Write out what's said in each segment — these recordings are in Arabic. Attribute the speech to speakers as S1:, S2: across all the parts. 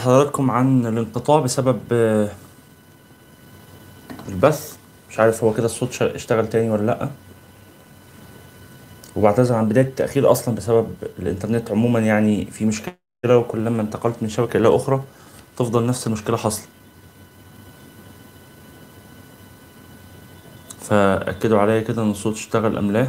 S1: حضراتكم عن الانقطاع بسبب آه، البث مش عارف هو كده الصوت اشتغل تاني ولا لأ وبعتذر عن بداية التأخير أصلا بسبب الإنترنت عموما يعني في مشكلة وكل لما انتقلت من شبكة إلى أخرى تفضل نفس المشكلة حاصلة فأكدوا عليا كده إن الصوت اشتغل أم لا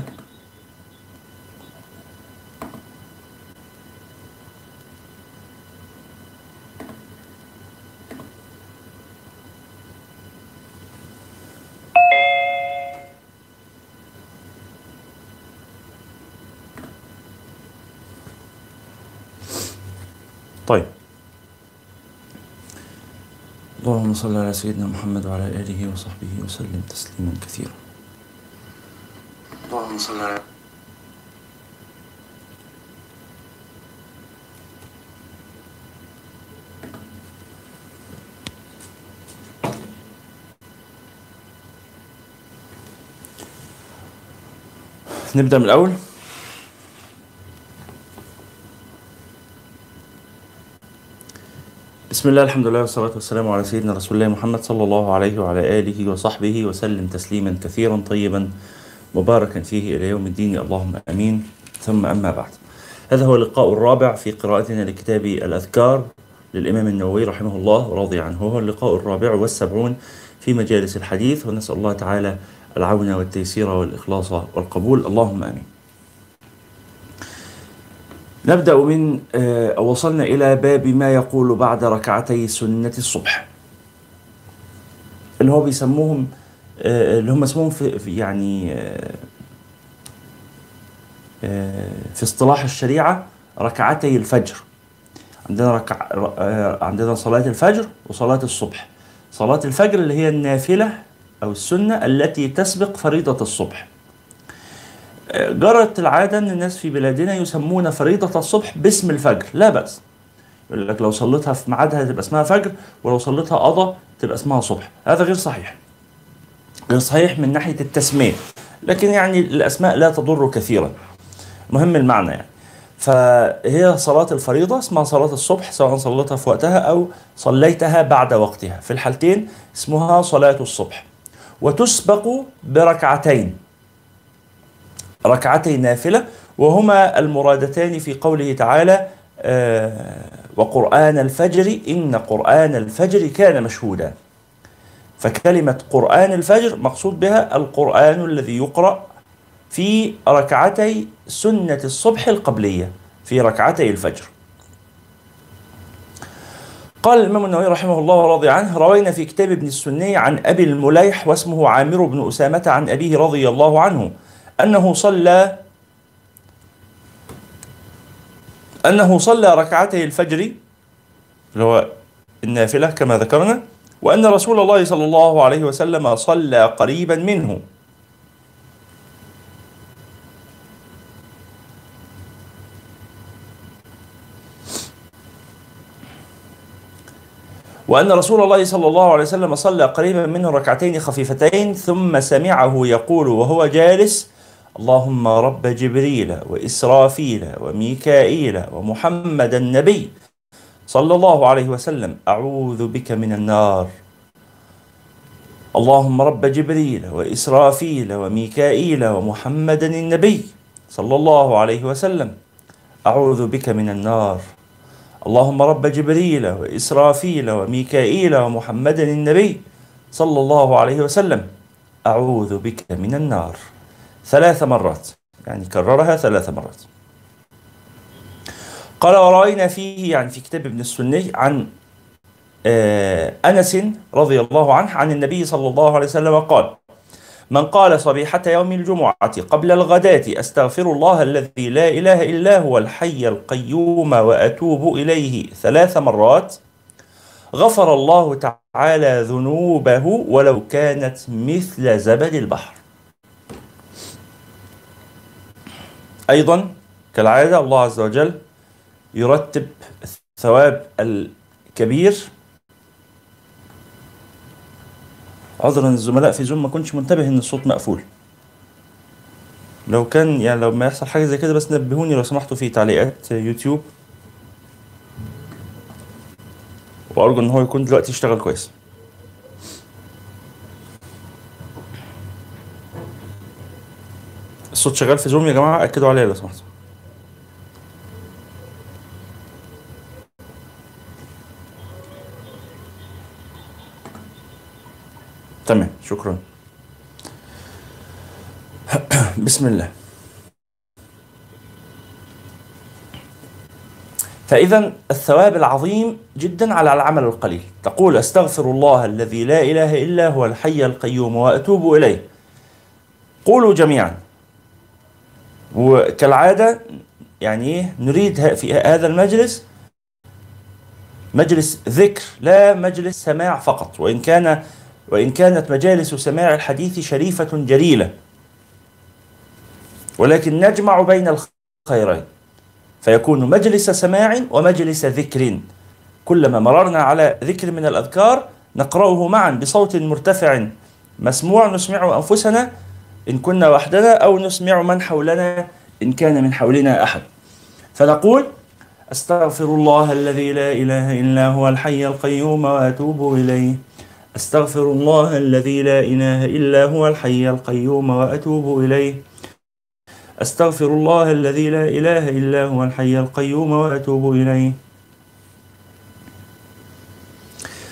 S1: صل على سيدنا محمد وعلى آله وصحبه وسلم تسليما كثيرا اللهم صل على نبدأ من الأول بسم الله الحمد لله والصلاة والسلام على سيدنا رسول الله محمد صلى الله عليه وعلى آله وصحبه وسلم تسليما كثيرا طيبا مباركا فيه إلى يوم الدين اللهم أمين ثم أما بعد هذا هو اللقاء الرابع في قراءتنا لكتاب الأذكار للإمام النووي رحمه الله ورضي عنه هو اللقاء الرابع والسبعون في مجالس الحديث ونسأل الله تعالى العون والتيسير والإخلاص والقبول اللهم آمين نبدأ من آه، وصلنا إلى باب ما يقول بعد ركعتي سنة الصبح اللي هو بيسموهم آه، اللي هم اسمهم في يعني آه، في اصطلاح الشريعة ركعتي الفجر عندنا ركع عندنا صلاة الفجر وصلاة الصبح صلاة الفجر اللي هي النافلة أو السنة التي تسبق فريضة الصبح جرت العاده ان الناس في بلادنا يسمون فريضه الصبح باسم الفجر لا باس يقول لك لو صليتها في ميعادها تبقى اسمها فجر ولو صليتها قضى تبقى اسمها صبح هذا غير صحيح غير صحيح من ناحيه التسميه لكن يعني الاسماء لا تضر كثيرا مهم المعنى يعني فهي صلاة الفريضة اسمها صلاة الصبح سواء صليتها في وقتها أو صليتها بعد وقتها في الحالتين اسمها صلاة الصبح وتسبق بركعتين ركعتي نافلة وهما المرادتان في قوله تعالى آه، وقرآن الفجر إن قرآن الفجر كان مشهودا فكلمة قرآن الفجر مقصود بها القرآن الذي يقرأ في ركعتي سنة الصبح القبلية في ركعتي الفجر قال الإمام النووي رحمه الله ورضي عنه روينا في كتاب ابن السني عن أبي المليح واسمه عامر بن أسامة عن أبيه رضي الله عنه أنه صلى أنه صلى ركعتي الفجر اللي هو النافلة كما ذكرنا وأن رسول الله صلى الله عليه وسلم صلى قريبا منه وأن رسول الله صلى الله عليه وسلم صلى قريبا منه ركعتين خفيفتين ثم سمعه يقول وهو جالس اللهم رب جبريل وإسرافيل وميكائيل ومحمد النبي صلى الله عليه وسلم أعوذ بك من النار اللهم رب جبريل وإسرافيل وميكائيل ومحمدا النبي صلى الله عليه وسلم أعوذ بك من النار اللهم رب جبريل وإسرافيل وميكائيل ومحمدا النبي صلى الله عليه وسلم أعوذ بك من النار ثلاث مرات يعني كررها ثلاث مرات قال ورأينا فيه يعني في كتاب ابن السني عن آه، أنس رضي الله عنه عن النبي صلى الله عليه وسلم قال من قال صبيحة يوم الجمعة قبل الغداة أستغفر الله الذي لا إله إلا هو الحي القيوم وأتوب إليه ثلاث مرات غفر الله تعالى ذنوبه ولو كانت مثل زبد البحر أيضا كالعادة الله عز وجل يرتب الثواب الكبير عذرا الزملاء في زوم ما كنتش منتبه ان الصوت مقفول لو كان يعني لو ما يحصل حاجه زي كده بس نبهوني لو سمحتوا في تعليقات يوتيوب وارجو ان هو يكون دلوقتي اشتغل كويس الصوت شغال في زوم يا جماعه اكدوا عليا لو سمحتوا تمام شكرا بسم الله فإذا الثواب العظيم جدا على العمل القليل تقول أستغفر الله الذي لا إله إلا هو الحي القيوم وأتوب إليه قولوا جميعا وكالعاده يعني ايه نريد في هذا المجلس مجلس ذكر لا مجلس سماع فقط وان كان وان كانت مجالس سماع الحديث شريفه جليله ولكن نجمع بين الخيرين فيكون مجلس سماع ومجلس ذكر كلما مررنا على ذكر من الاذكار نقراه معا بصوت مرتفع مسموع نسمع انفسنا إن كنا وحدنا أو نسمع من حولنا إن كان من حولنا أحد فنقول أستغفر الله الذي لا إله إلا هو الحي القيوم وأتوب إليه أستغفر الله الذي لا إله إلا هو الحي القيوم وأتوب إليه أستغفر الله الذي لا إله إلا هو الحي القيوم وأتوب إليه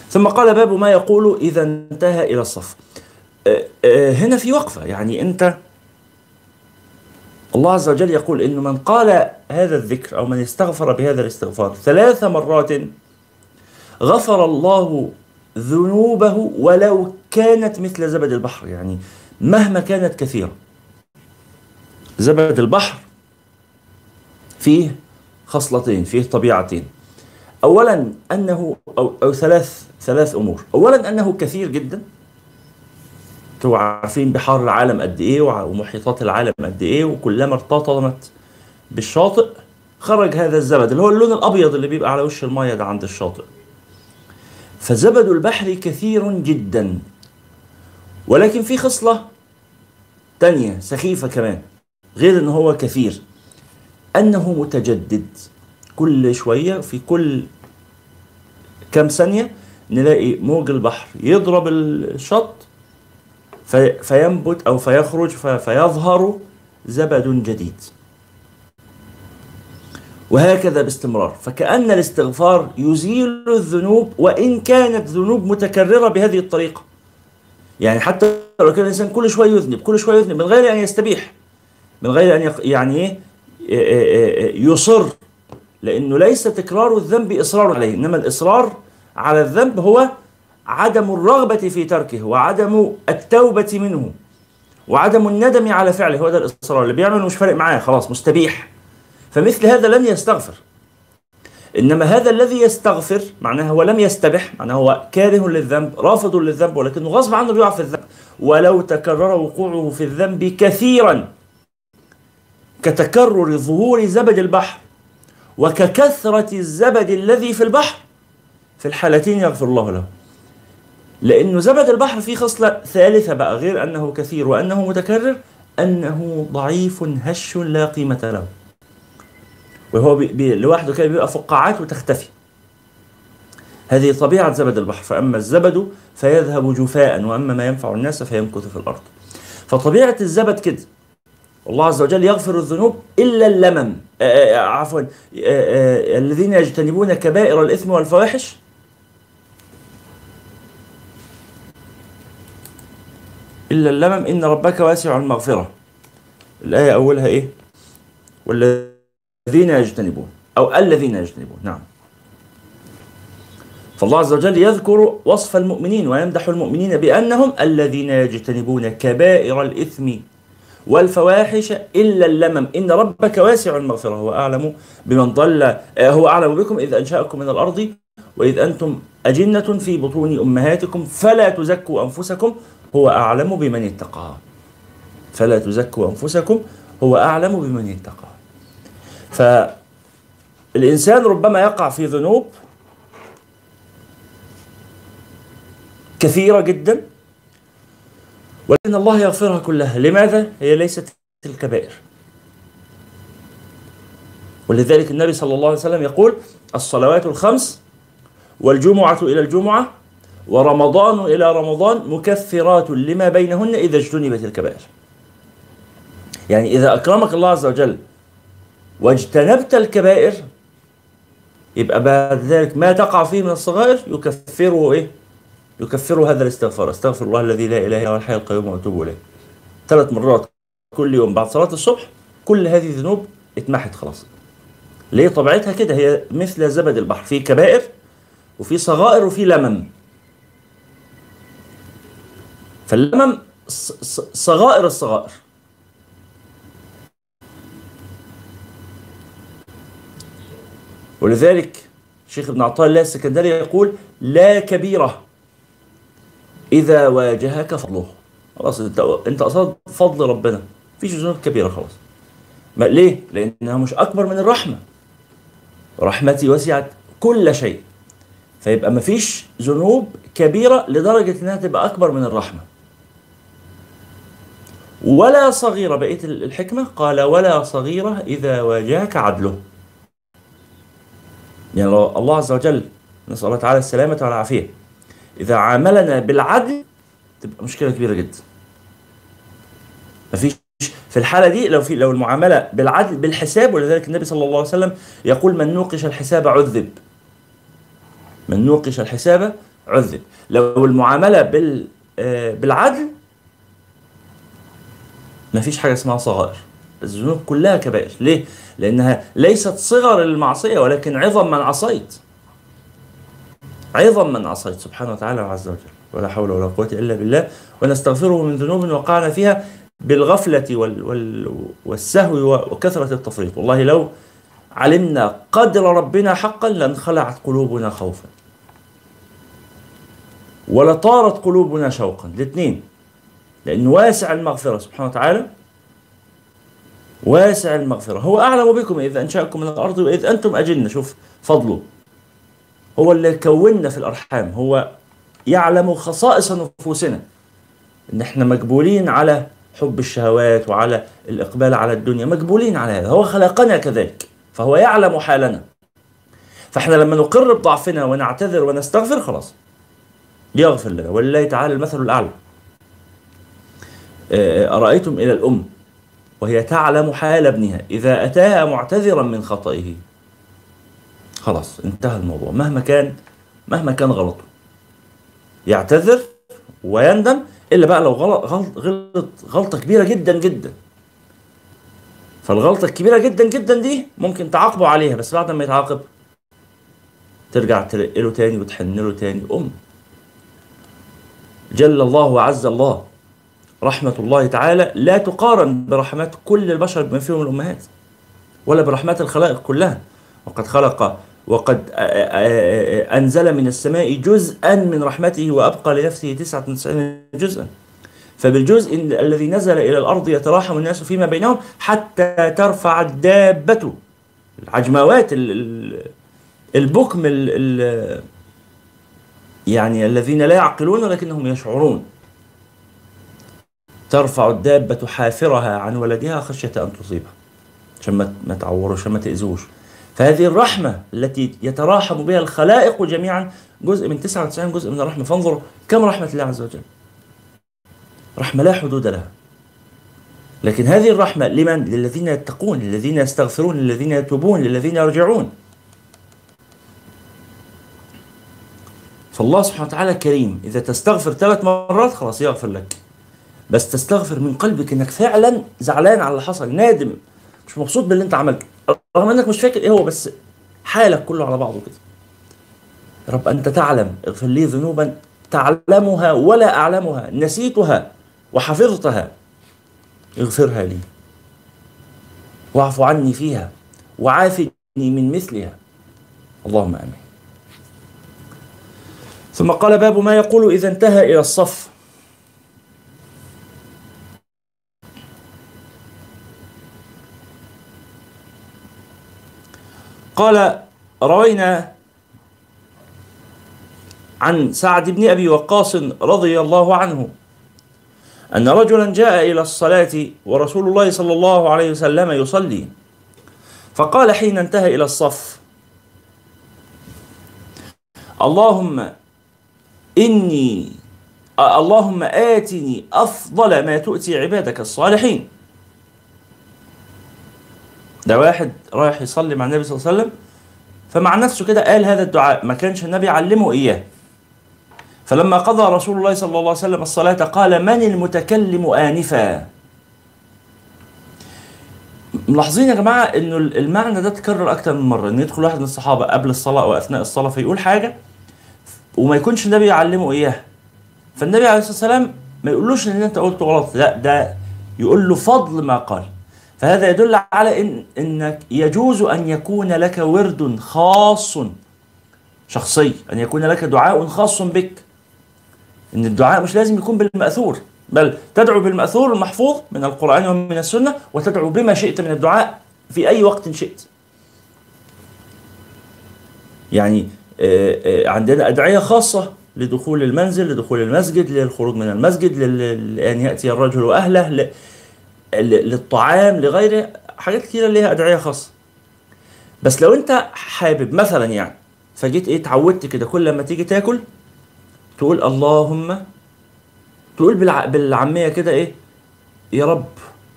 S1: ثم قال باب ما يقول إذا انتهى إلى الصف هنا في وقفة يعني أنت الله عز وجل يقول إنه من قال هذا الذكر أو من استغفر بهذا الاستغفار ثلاث مرات غفر الله ذنوبه ولو كانت مثل زبد البحر يعني مهما كانت كثيرة زبد البحر فيه خصلتين فيه طبيعتين أولا أنه أو, أو ثلاث ثلاث أمور أولا أنه كثير جدا انتوا عارفين بحار العالم قد ايه ومحيطات العالم قد ايه وكلما ارتطمت بالشاطئ خرج هذا الزبد اللي هو اللون الابيض اللي بيبقى على وش المايه ده عند الشاطئ فزبد البحر كثير جدا ولكن في خصله تانية سخيفه كمان غير ان هو كثير انه متجدد كل شويه في كل كام ثانيه نلاقي موج البحر يضرب الشط في فينبت أو فيخرج فيظهر زبد جديد وهكذا باستمرار فكأن الاستغفار يزيل الذنوب وإن كانت ذنوب متكررة بهذه الطريقة يعني حتى لو كان الإنسان كل شوية يذنب كل شوية يذنب من غير أن يستبيح من غير أن يعني إيه، إيه، إيه، يصر لأنه ليس تكرار الذنب إصرار عليه إنما الإصرار على الذنب هو عدم الرغبة في تركه وعدم التوبة منه وعدم الندم على فعله هو ده الإصرار اللي بيعمله مش فارق معاه خلاص مستبيح فمثل هذا لن يستغفر إنما هذا الذي يستغفر معناه هو لم يستبح معناه هو كاره للذنب رافض للذنب ولكنه غصب عنه بيقع في الذنب ولو تكرر وقوعه في الذنب كثيرا كتكرر ظهور زبد البحر وككثرة الزبد الذي في البحر في الحالتين يغفر الله له لأنه زبد البحر فيه خصلة ثالثة بقى غير أنه كثير وأنه متكرر أنه ضعيف هش لا قيمة له وهو بي بي لوحده كده بيبقى فقاعات وتختفي هذه طبيعة زبد البحر فأما الزبد فيذهب جفاء وأما ما ينفع الناس فيمكث في الأرض فطبيعة الزبد كده الله عز وجل يغفر الذنوب إلا اللمم عفوا الذين يجتنبون كبائر الإثم والفواحش إلا اللمم إن ربك واسع المغفرة الآية أولها إيه والذين يجتنبون أو الذين يجتنبون نعم فالله عز وجل يذكر وصف المؤمنين ويمدح المؤمنين بأنهم الذين يجتنبون كبائر الإثم والفواحش إلا اللمم إن ربك واسع المغفرة هو أعلم بمن ضل آه، هو أعلم بكم إذ أنشأكم من الأرض وإذ أنتم أجنة في بطون أمهاتكم فلا تزكوا أنفسكم هو أعلم بمن اتقى فلا تزكوا أنفسكم هو أعلم بمن اتقى فالإنسان ربما يقع في ذنوب كثيرة جدا ولكن الله يغفرها كلها لماذا؟ هي ليست الكبائر ولذلك النبي صلى الله عليه وسلم يقول الصلوات الخمس والجمعة إلى الجمعة ورمضان إلى رمضان مكفرات لما بينهن إذا اجتنبت الكبائر يعني إذا أكرمك الله عز وجل واجتنبت الكبائر يبقى بعد ذلك ما تقع فيه من الصغائر يكفره إيه؟ يكفره هذا الاستغفار استغفر الله الذي لا إله إلا هو الحي القيوم وأتوب إليه ثلاث مرات كل يوم بعد صلاة الصبح كل هذه الذنوب اتمحت خلاص ليه طبيعتها كده هي مثل زبد البحر في كبائر وفي صغائر وفي لمم فاللمم صغائر الصغائر ولذلك شيخ ابن عطاء الله السكندري يقول لا كبيرة إذا واجهك فضله خلاص انت انت قصدت فضل ربنا مفيش ذنوب كبيرة خلاص ما ليه؟ لأنها مش أكبر من الرحمة رحمتي وسعت كل شيء فيبقى مفيش ذنوب كبيرة لدرجة إنها تبقى أكبر من الرحمة ولا صغيرة بقية الحكمة قال ولا صغيرة إذا واجهك عدله يعني الله عز وجل نسأل الله تعالى السلامة والعافية إذا عاملنا بالعدل تبقى مشكلة كبيرة جدا مفيش في الحالة دي لو في لو المعاملة بالعدل بالحساب ولذلك النبي صلى الله عليه وسلم يقول من نوقش الحساب عذب من نوقش الحساب عذب لو المعاملة بال آه، بالعدل ما فيش حاجه اسمها صغائر الذنوب كلها كبائر ليه لانها ليست صغر المعصيه ولكن عظم من عصيت عظم من عصيت سبحانه وتعالى عز وجل ولا حول ولا قوه الا بالله ونستغفره من ذنوب وقعنا فيها بالغفله وال وال والسهو وكثره التفريط والله لو علمنا قدر ربنا حقا لانخلعت قلوبنا خوفا ولطارت قلوبنا شوقا الاثنين لأنه واسع المغفرة سبحانه وتعالى واسع المغفرة هو أعلم بكم إذ أنشأكم من الأرض وإذ أنتم أجنة شوف فضله هو اللي كوننا في الأرحام هو يعلم خصائص نفوسنا إن إحنا مجبولين على حب الشهوات وعلى الإقبال على الدنيا مجبولين على هذا هو خلقنا كذلك فهو يعلم حالنا فإحنا لما نقر بضعفنا ونعتذر ونستغفر خلاص يغفر لنا ولله تعالى المثل الأعلى آه، أرأيتم إلى الأم وهي تعلم حال ابنها إذا أتاها معتذرا من خطئه خلاص انتهى الموضوع مهما كان مهما كان غلطه يعتذر ويندم إلا بقى لو غلط غلط غلط غلطة كبيرة جدا جدا فالغلطة الكبيرة جدا جدا دي ممكن تعاقبه عليها بس بعد ما يتعاقب ترجع ترقله تاني وتحن له تاني أم جل الله وعز الله رحمة الله تعالى لا تقارن برحمات كل البشر بما فيهم الأمهات ولا برحمات الخلائق كلها وقد خلق وقد أنزل من السماء جزءا من رحمته وأبقى لنفسه 99 جزءا فبالجزء الذي نزل إلى الأرض يتراحم الناس فيما بينهم حتى ترفع الدابة العجموات البكم يعني الذين لا يعقلون ولكنهم يشعرون ترفع الدابة حافرها عن ولدها خشية أن تصيبه عشان ما تعوره عشان ما تأذوش فهذه الرحمة التي يتراحم بها الخلائق جميعا جزء من 99 جزء من الرحمة فانظر كم رحمة الله عز وجل رحمة لا حدود لها لكن هذه الرحمة لمن؟ للذين يتقون للذين يستغفرون للذين يتوبون للذين يرجعون فالله سبحانه وتعالى كريم إذا تستغفر ثلاث مرات خلاص يغفر لك بس تستغفر من قلبك انك فعلا زعلان على اللي حصل نادم مش مبسوط باللي انت عملته رغم انك مش فاكر ايه هو بس حالك كله على بعضه كده رب انت تعلم اغفر لي ذنوبا تعلمها ولا اعلمها نسيتها وحفظتها اغفرها لي واعف عني فيها وعافني من مثلها اللهم امين ثم قال باب ما يقول اذا انتهى الى الصف قال روينا عن سعد بن أبي وقاص رضي الله عنه أن رجلا جاء إلى الصلاة ورسول الله صلى الله عليه وسلم يصلي فقال حين انتهى إلى الصف اللهم إني اللهم آتني أفضل ما تؤتي عبادك الصالحين ده واحد رايح يصلي مع النبي صلى الله عليه وسلم فمع نفسه كده قال هذا الدعاء ما كانش النبي علمه إياه فلما قضى رسول الله صلى الله عليه وسلم الصلاة قال من المتكلم آنفا ملاحظين يا جماعة إنه المعنى ده اتكرر أكثر من مرة إن يدخل واحد من الصحابة قبل الصلاة وأثناء الصلاة فيقول حاجة وما يكونش النبي يعلمه إياها فالنبي عليه الصلاة والسلام ما يقولوش إن أنت قلت غلط لا ده يقول له فضل ما قال فهذا يدل على إن أنك يجوز أن يكون لك ورد خاص شخصي أن يكون لك دعاء خاص بك إن الدعاء مش لازم يكون بالمأثور بل تدعو بالمأثور المحفوظ من القرآن ومن السنة وتدعو بما شئت من الدعاء في أي وقت شئت يعني آه، آه، عندنا أدعية خاصة لدخول المنزل لدخول المسجد للخروج من المسجد لأن يأتي الرجل وأهله للطعام لغيره حاجات كتيرة ليها أدعية خاصة بس لو أنت حابب مثلا يعني فجيت إيه اتعودت كده كل لما تيجي تاكل تقول اللهم تقول بالع... بالعامية كده إيه يا رب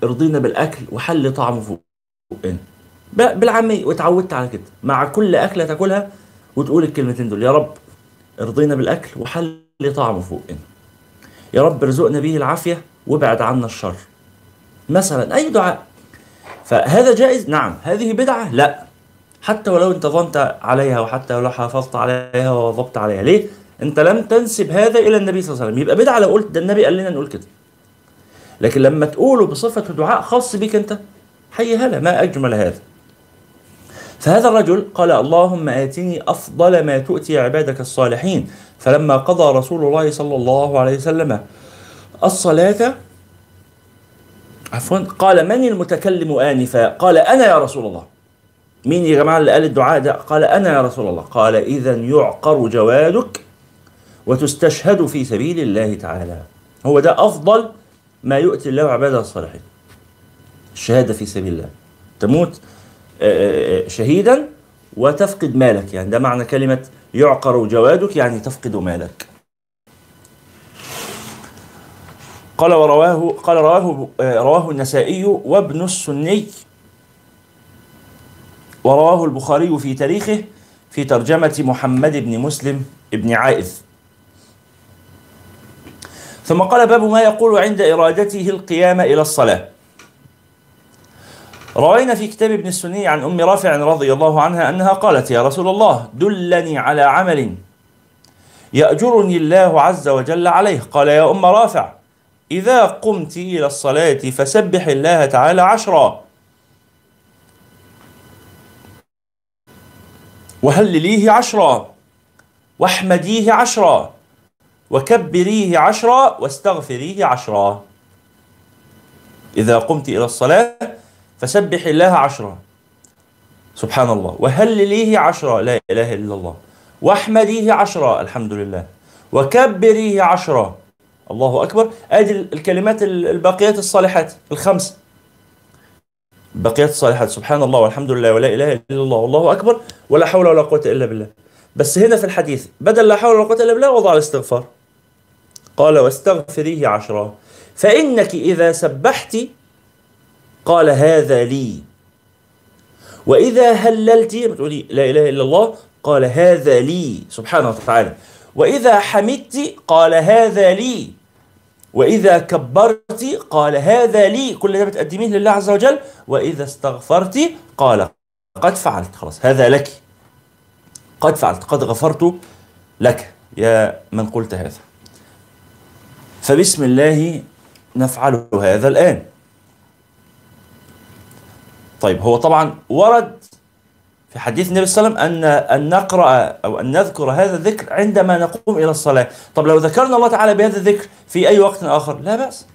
S1: ارضينا بالأكل وحل طعمه فوق بالعامية واتعودت على كده مع كل أكلة تاكلها وتقول الكلمتين دول يا رب ارضينا بالأكل وحل طعمه فوق يا رب ارزقنا به العافية وابعد عنا الشر مثلا أي دعاء فهذا جائز نعم هذه بدعة لا حتى ولو انتظمت عليها وحتى ولو حافظت عليها ووظبت عليها ليه؟ انت لم تنسب هذا الى النبي صلى الله عليه وسلم يبقى بدعه لو قلت ده النبي قال لنا نقول كده لكن لما تقوله بصفه دعاء خاص بك انت حي هلا ما اجمل هذا فهذا الرجل قال اللهم اتني افضل ما تؤتي عبادك الصالحين فلما قضى رسول الله صلى الله عليه وسلم الصلاه عفوا قال من المتكلم آنفا قال أنا يا رسول الله مين يا جماعة اللي قال الدعاء ده قال أنا يا رسول الله قال إذا يعقر جوادك وتستشهد في سبيل الله تعالى هو ده أفضل ما يؤتي الله عباده الصالحين الشهادة في سبيل الله تموت آه، آه، آه، شهيدا وتفقد مالك يعني ده معنى كلمة يعقر جوادك يعني تفقد مالك قال ورواه قال رواه آه، رواه النسائي وابن السني ورواه البخاري في تاريخه في ترجمة محمد بن مسلم بن عائذ ثم قال باب ما يقول عند إرادته القيام إلى الصلاة روينا في كتاب ابن السني عن أم رافع رضي الله عنها أنها قالت يا رسول الله دلني على عمل يأجرني الله عز وجل عليه قال يا أم رافع إذا قمت إلى الصلاة فسبح الله تعالى عشرا وهلليه عشرا واحمديه عشرا وكبريه عشرا واستغفريه عشرا إذا قمت إلى الصلاة فسبح الله عشرا سبحان الله وهلليه عشرا لا إله إلا الله واحمديه عشرا الحمد لله وكبريه عشرا الله أكبر أدي الكلمات الباقيات الصالحات الخمس باقيات الصالحات سبحان الله والحمد لله ولا إله إلا الله والله أكبر ولا حول ولا قوة إلا بالله بس هنا في الحديث بدل لا حول ولا قوة إلا بالله وضع الاستغفار قال واستغفريه عشرا فإنك إذا سبحت قال هذا لي وإذا هللت بتقولي لا إله إلا الله قال هذا لي سبحانه وتعالى وإذا حمدت قال هذا لي وإذا كبرت قال هذا لي كل ده بتقدميه لله عز وجل وإذا استغفرت قال قد فعلت خلاص هذا لك قد فعلت قد غفرت لك يا من قلت هذا فبسم الله نفعل هذا الآن طيب هو طبعا ورد في حديث النبي صلى الله عليه وسلم أن أن نقرأ أو أن نذكر هذا الذكر عندما نقوم إلى الصلاة طب لو ذكرنا الله تعالى بهذا الذكر في أي وقت آخر لا بأس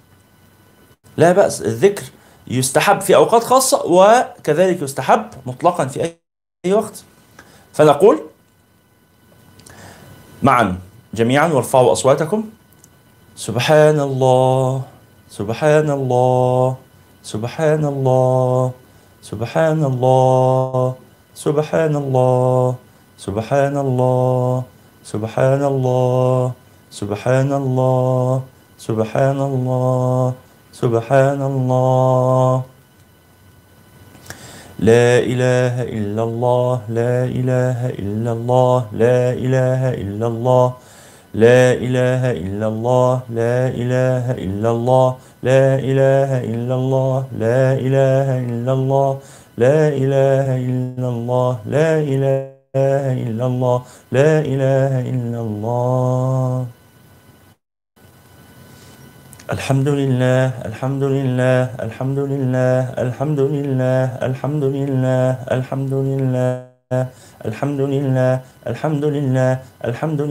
S1: لا بأس الذكر يستحب في أوقات خاصة وكذلك يستحب مطلقا في أي وقت فنقول معا جميعا وارفعوا أصواتكم سبحان الله سبحان الله سبحان الله سبحان الله سبحان الله سبحان الله سبحان الله سبحان الله سبحان الله سبحان الله لا إله إلا الله لا إله إلا الله لا إله إلا الله لا إله إلا الله لا إله إلا الله لا إله إلا الله لا إله إلا الله لا إله إلا الله لا إله إلا الله لا إله إلا الله الحمد لله الحمد لله الحمد لله الحمد لله الحمد لله الحمد لله الحمد لله الحمد لله الحمد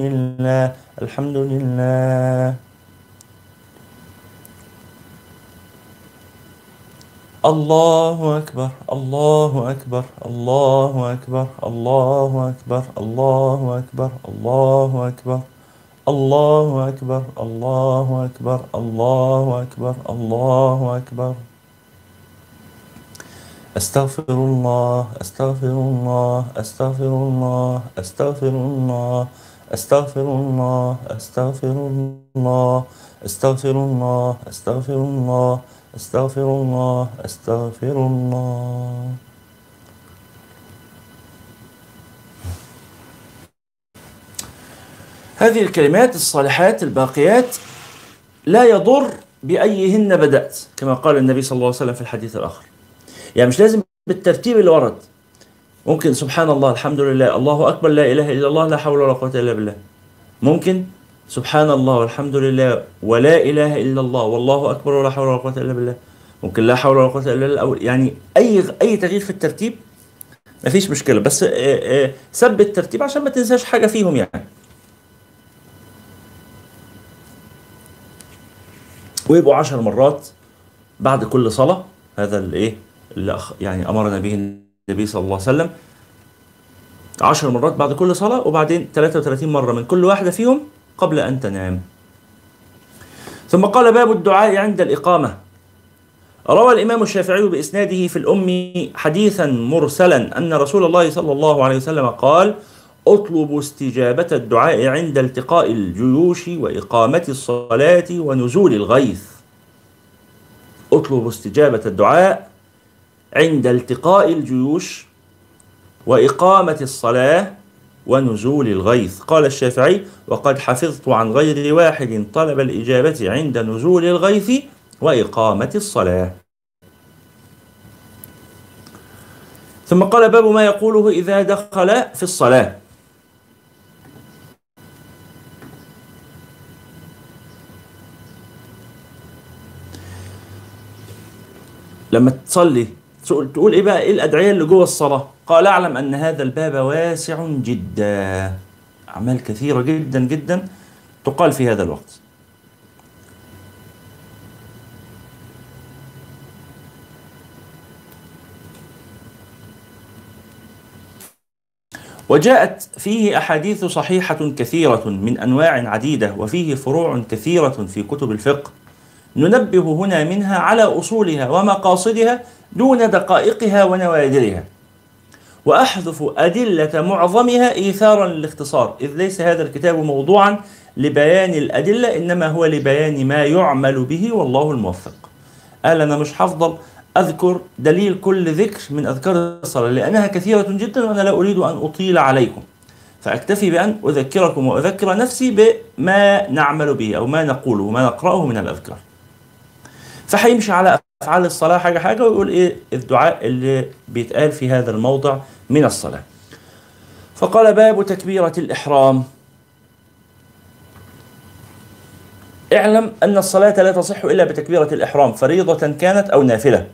S1: لله الحمد لله الله أكبر الله أكبر الله أكبر الله أكبر الله أكبر الله أكبر الله أكبر الله أكبر الله أكبر الله أكبر أستغفر الله أستغفر الله أستغفر الله أستغفر الله أستغفر الله أستغفر الله أستغفر الله أستغفر الله أستغفر الله أستغفر الله هذه الكلمات الصالحات الباقيات لا يضر بأيهن بدأت كما قال النبي صلى الله عليه وسلم في الحديث الآخر يعني مش لازم بالترتيب اللي ورد ممكن سبحان الله الحمد لله الله أكبر لا إله إلا الله لا حول ولا قوة إلا بالله ممكن سبحان الله والحمد لله ولا اله الا الله والله اكبر ولا حول ولا قوه الا بالله ممكن لا حول ولا قوه الا بالله أو يعني اي اي تغيير في الترتيب مفيش مشكله بس آه، آه، ثبت الترتيب عشان ما تنساش حاجه فيهم يعني ويبقوا عشر مرات بعد كل صلاه هذا الايه اللي يعني امرنا به النبي صلى الله عليه وسلم عشر مرات بعد كل صلاه وبعدين 33 مره من كل واحده فيهم قبل أن تنام ثم قال باب الدعاء عند الإقامة روى الإمام الشافعي بإسناده في الأم حديثا مرسلا أن رسول الله صلى الله عليه وسلم قال أطلب استجابة الدعاء عند التقاء الجيوش وإقامة الصلاة ونزول الغيث أطلب استجابة الدعاء عند التقاء الجيوش وإقامة الصلاة ونزول الغيث قال الشافعي وقد حفظت عن غير واحد طلب الإجابة عند نزول الغيث وإقامة الصلاة ثم قال باب ما يقوله إذا دخل في الصلاة لما تصلي تقول ايه بقى ايه الادعيه اللي جوه الصلاه قال أعلم أن هذا الباب واسع جدا أعمال كثيرة جدا جدا تقال في هذا الوقت وجاءت فيه أحاديث صحيحة كثيرة من أنواع عديدة وفيه فروع كثيرة في كتب الفقه ننبه هنا منها على أصولها ومقاصدها دون دقائقها ونوادرها وأحذف أدلة معظمها إيثارا للاختصار إذ ليس هذا الكتاب موضوعا لبيان الأدلة إنما هو لبيان ما يعمل به والله الموفق قال أنا مش هفضل أذكر دليل كل ذكر من أذكار الصلاة لأنها كثيرة جدا وأنا لا أريد أن أطيل عليكم فأكتفي بأن أذكركم وأذكر نفسي بما نعمل به أو ما نقوله وما نقرأه من الأذكار فحيمشي على أفعال الصلاة حاجة حاجة ويقول إيه الدعاء اللي بيتقال في هذا الموضع من الصلاة فقال باب تكبيرة الإحرام اعلم أن الصلاة لا تصح إلا بتكبيرة الإحرام فريضة كانت أو نافلة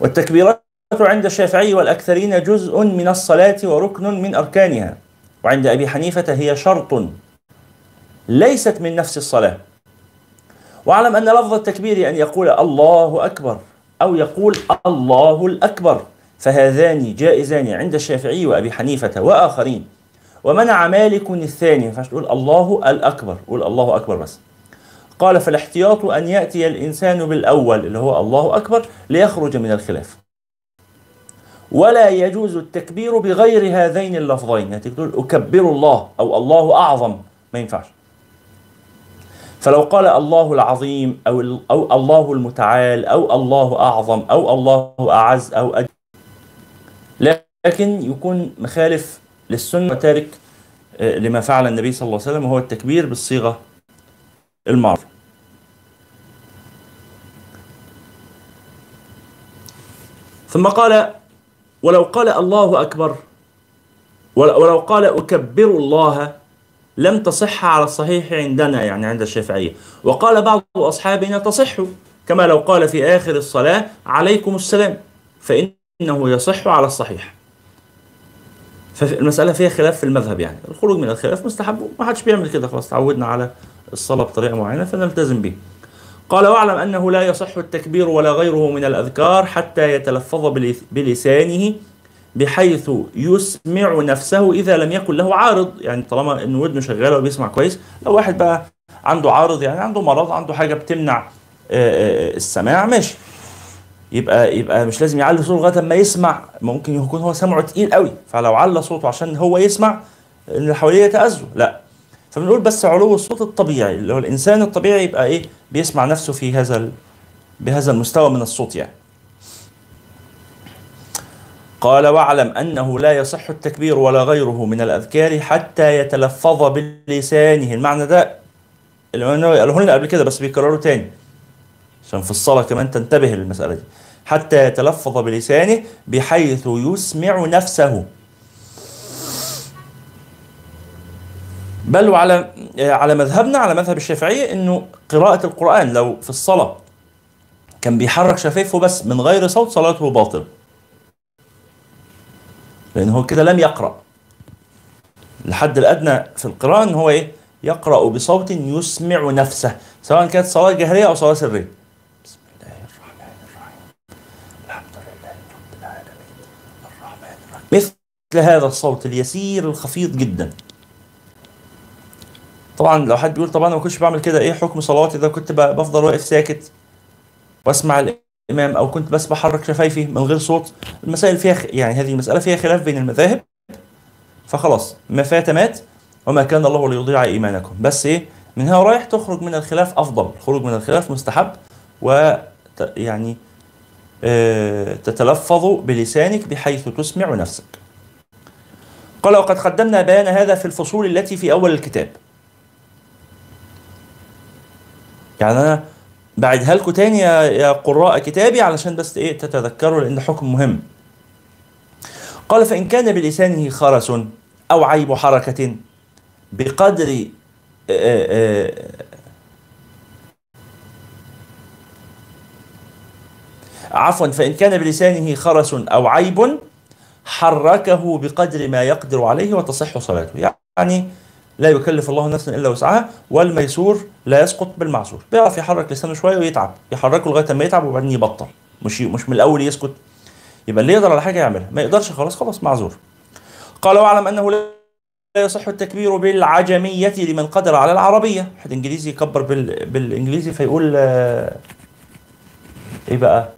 S1: والتكبيرات عند الشافعي والأكثرين جزء من الصلاة وركن من أركانها وعند أبي حنيفة هي شرط ليست من نفس الصلاة واعلم أن لفظ التكبير أن يعني يقول الله أكبر أو يقول الله الأكبر فهذان جائزان عند الشافعي وأبي حنيفة وآخرين ومنع مالك الثاني ما تقول الله الأكبر قول الله أكبر بس قال فالاحتياط أن يأتي الإنسان بالأول اللي هو الله أكبر ليخرج من الخلاف ولا يجوز التكبير بغير هذين اللفظين يعني تقول أكبر الله أو الله أعظم ما ينفعش فلو قال الله العظيم أو, أو الله المتعال أو الله أعظم أو الله أعز أو أجل لكن يكون مخالف للسنة وتارك آه، لما فعل النبي صلى الله عليه وسلم وهو التكبير بالصيغة المعروفة ثم قال ولو قال الله أكبر ولو قال أكبر الله لم تصح على الصحيح عندنا يعني عند الشافعية وقال بعض أصحابنا تصح كما لو قال في آخر الصلاة عليكم السلام فإنه يصح على الصحيح فالمسألة فيها خلاف في المذهب يعني الخروج من الخلاف مستحب وما حدش بيعمل كده خلاص تعودنا على الصلاة بطريقة معينة فنلتزم به قال واعلم أنه لا يصح التكبير ولا غيره من الأذكار حتى يتلفظ بلسانه بحيث يسمع نفسه اذا لم يكن له عارض يعني طالما ان ودنه شغاله وبيسمع كويس لو واحد بقى عنده عارض يعني عنده مرض عنده حاجه بتمنع آه، آه، آه، السماع ماشي يبقى يبقى مش لازم يعلي صوته لغايه ما يسمع ممكن يكون هو سمعه تقيل قوي فلو على صوته عشان هو يسمع اللي حواليه يتاذوا لا فبنقول بس علو الصوت الطبيعي اللي هو الانسان الطبيعي يبقى ايه بيسمع نفسه في هذا بهذا المستوى من الصوت يعني قال واعلم أنه لا يصح التكبير ولا غيره من الأذكار حتى يتلفظ بلسانه المعنى ده اللي قاله لنا قبل كده بس بيكرره تاني عشان في الصلاة كمان تنتبه للمسألة دي حتى يتلفظ بلسانه بحيث يسمع نفسه بل وعلى على مذهبنا على مذهب الشافعية انه قراءة القرآن لو في الصلاة كان بيحرك شفايفه بس من غير صوت صلاته باطل لأن هو كده لم يقرأ الحد الأدنى في القراءة إن هو إيه يقرأ بصوت يسمع نفسه سواء كانت صلاة جهرية أو صلاة سرية بسم الله الرحمن الرحيم الحمد لله رب العالمين الرحمن الرحيم مثل هذا الصوت اليسير الخفيض جدا طبعا لو حد بيقول طبعا انا ما كنتش بعمل كده ايه حكم صلواتي ده كنت بفضل واقف ساكت واسمع الامام او كنت بس بحرك شفايفي من غير صوت المسائل فيها يعني هذه المساله فيها خلاف بين المذاهب فخلاص ما فات مات وما كان الله ليضيع ايمانكم بس ايه من هنا ورايح تخرج من الخلاف افضل الخروج من الخلاف مستحب و يعني آه، تتلفظ بلسانك بحيث تسمع نفسك قال وقد قدمنا بيان هذا في الفصول التي في اول الكتاب يعني انا بعدها لكم تاني يا قراء كتابي علشان بس ايه تتذكروا لان حكم مهم قال فان كان بلسانه خرس او عيب حركه بقدر آه، آه، آه، عفوا فإن كان بلسانه خرس أو عيب حركه بقدر ما يقدر عليه وتصح صلاته يعني لا يكلف الله نفسا الا وسعها والميسور لا يسقط بالمعسور بيعرف يحرك لسانه شويه ويتعب يحركه لغايه اما يتعب وبعدين يبطل مش مش من الاول يسكت يبقى اللي يقدر على حاجه يعملها ما يقدرش خلاص خلاص معذور قال واعلم انه لا يصح التكبير بالعجمية لمن قدر على العربية واحد انجليزي يكبر بال... بالانجليزي فيقول آه، ايه بقى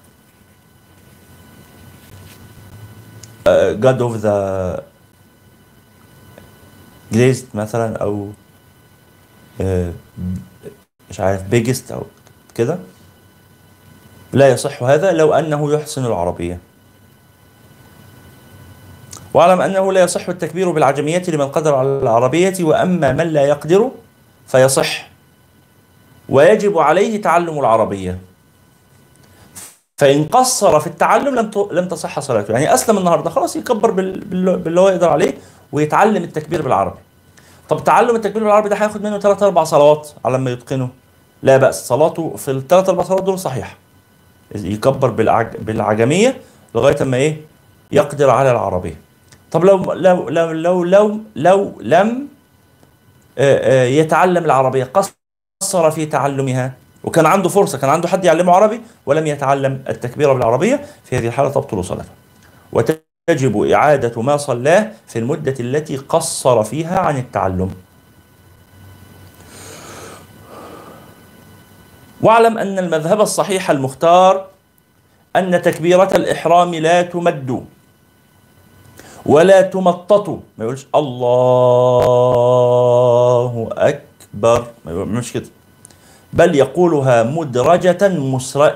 S1: آه، God of the جريست مثلا او آه، مش عارف بيجست او كده لا يصح هذا لو انه يحسن العربيه واعلم انه لا يصح التكبير بالعجميه لمن قدر على العربيه واما من لا يقدر فيصح ويجب عليه تعلم العربيه فان قصر في التعلم لم لم تصح صلاته يعني اسلم النهارده خلاص يكبر باللي هو يقدر عليه ويتعلم التكبير بالعربي طب تعلم التكبير بالعربي ده هياخد منه ثلاث اربع صلوات على ما يتقنه لا بأس صلاته في الثلاث اربع صلوات دول صحيحه يكبر بالعج... بالعجميه لغايه اما ايه يقدر على العربيه طب لو لو لو لو لو, لو لم آه، آه، يتعلم العربيه قصر في تعلمها وكان عنده فرصه كان عنده حد يعلمه عربي ولم يتعلم التكبير بالعربيه في هذه الحاله تبطل صلاته يجب إعادة ما صلاه في المدة التي قصر فيها عن التعلم واعلم أن المذهب الصحيح المختار أن تكبيرة الإحرام لا تمد ولا تمطط ما يقولش الله أكبر ما يقولش كده بل يقولها مدرجة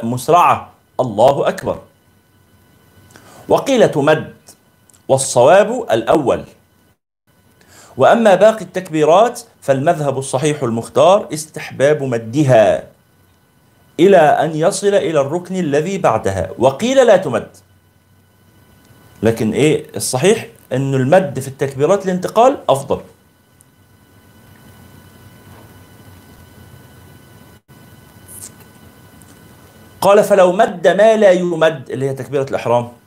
S1: مسرعة الله أكبر وقيل تمد والصواب الأول وأما باقي التكبيرات فالمذهب الصحيح المختار استحباب مدها إلى أن يصل إلى الركن الذي بعدها وقيل لا تمد لكن إيه الصحيح أن المد في التكبيرات الانتقال أفضل قال فلو مد ما لا يمد اللي هي تكبيرة الإحرام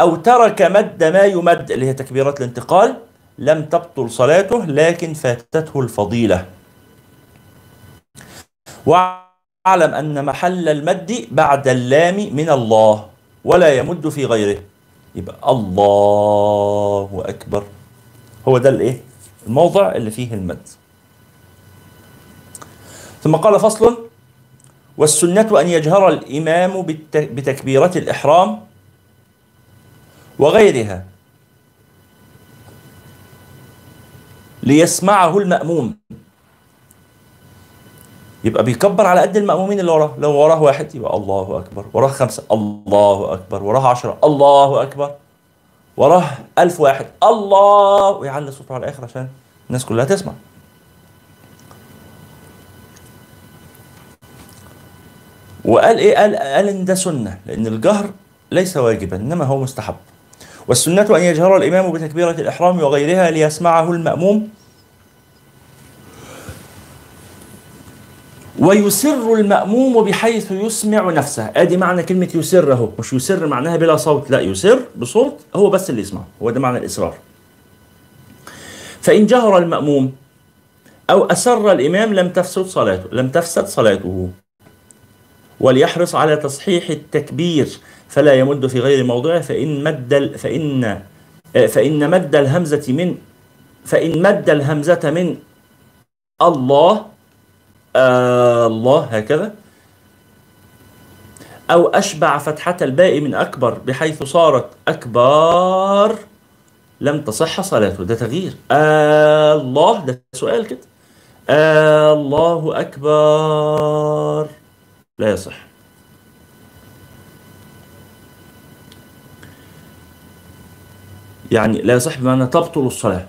S1: أو ترك مد ما يمد اللي هي تكبيرات الانتقال لم تبطل صلاته لكن فاتته الفضيلة واعلم أن محل المد بعد اللام من الله ولا يمد في غيره يبقى الله أكبر هو ده الايه الموضع اللي فيه المد ثم قال فصل والسنة أن يجهر الإمام بتكبيرة الإحرام وغيرها ليسمعه المأموم يبقى بيكبر على قد المأمومين اللي وراه لو وراه واحد يبقى الله أكبر وراه خمسة الله أكبر وراه عشرة الله أكبر وراه ألف واحد الله ويعلي صوته على الآخر عشان الناس كلها تسمع وقال ايه قال قال ان ده سنه لان الجهر ليس واجبا انما هو مستحب والسنة أن يجهر الإمام بتكبيرة الإحرام وغيرها ليسمعه المأموم ويسر المأموم بحيث يسمع نفسه ادي معنى كلمة يسر اهو مش يسر معناها بلا صوت لا يسر بصوت هو بس اللي يسمعه هو ده معنى الإسرار فإن جهر المأموم أو أسر الإمام لم تفسد صلاته لم تفسد صلاته وليحرص على تصحيح التكبير فلا يمد في غير موضعه فإن مد فإن آه، فإن مد الهمزة من فإن مد الهمزة من الله آه الله هكذا أو أشبع فتحة الباء من أكبر بحيث صارت أكبر لم تصح صلاته ده تغيير آه الله ده سؤال كده آه الله أكبر لا يصح يعني لا يصح بمعنى تبطل الصلاة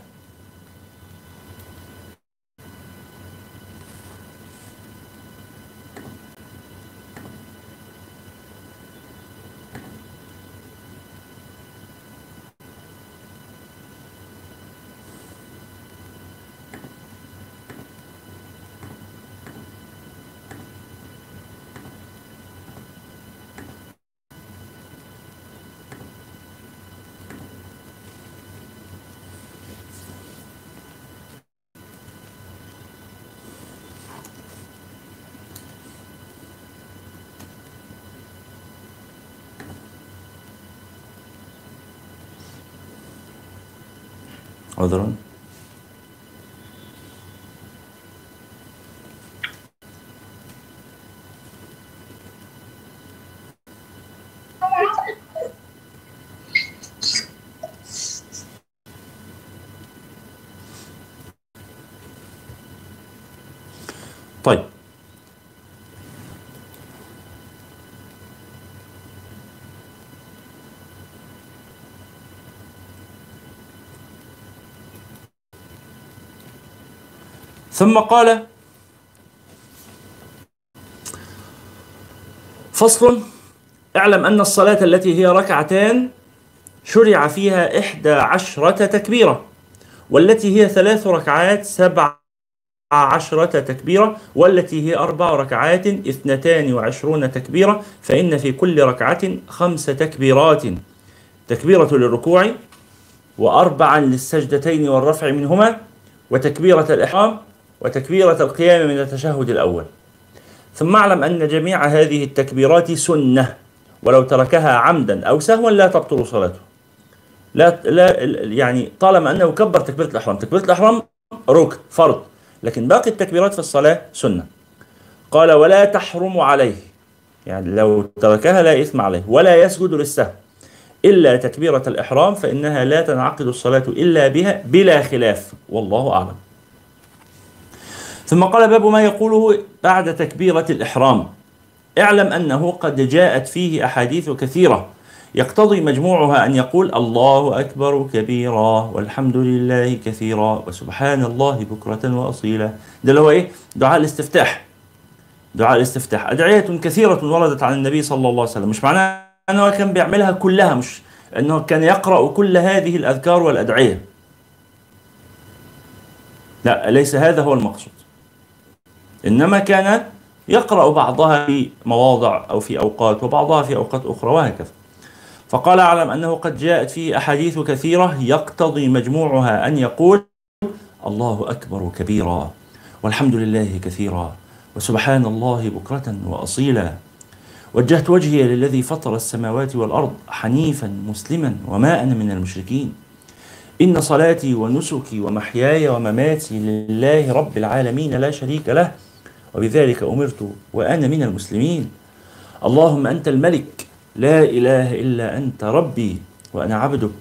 S1: 오늘은 또 ثم قال فصل اعلم أن الصلاة التي هي ركعتان شرع فيها إحدى عشرة تكبيرة والتي هي ثلاث ركعات سبع عشرة تكبيرة والتي هي أربع ركعات اثنتان وعشرون تكبيرة فإن في كل ركعة خمس تكبيرات تكبيرة للركوع وأربعا للسجدتين والرفع منهما وتكبيرة الإحرام وتكبيرة القيام من التشهد الأول ثم اعلم أن جميع هذه التكبيرات سنة ولو تركها عمدا أو سهوا لا تبطل صلاته لا لا يعني طالما أنه كبر تكبيرة الإحرام تكبيرة الإحرام ركن فرض لكن باقي التكبيرات في الصلاة سنة قال ولا تحرم عليه يعني لو تركها لا إثم عليه ولا يسجد للسهو إلا تكبيرة الإحرام فإنها لا تنعقد الصلاة إلا بها بلا خلاف والله أعلم ثم قال باب ما يقوله بعد تكبيرة الإحرام اعلم أنه قد جاءت فيه أحاديث كثيرة يقتضي مجموعها أن يقول الله أكبر كبيرا والحمد لله كثيرا وسبحان الله بكرة وأصيلا ده اللي هو إيه؟ دعاء الاستفتاح دعاء الاستفتاح أدعية كثيرة وردت عن النبي صلى الله عليه وسلم مش معناه أنه كان بيعملها كلها مش أنه كان يقرأ كل هذه الأذكار والأدعية لا ليس هذا هو المقصود إنما كان يقرأ بعضها في مواضع أو في أوقات وبعضها في أوقات أخرى وهكذا فقال أعلم أنه قد جاءت فيه أحاديث كثيرة يقتضي مجموعها أن يقول الله أكبر كبيرا والحمد لله كثيرا وسبحان الله بكرة وأصيلا وجهت وجهي للذي فطر السماوات والأرض حنيفا مسلما وما أنا من المشركين إن صلاتي ونسكي ومحياي ومماتي لله رب العالمين لا شريك له وبذلك أمرت وأنا من المسلمين اللهم أنت الملك لا إله إلا أنت ربي وأنا عبدك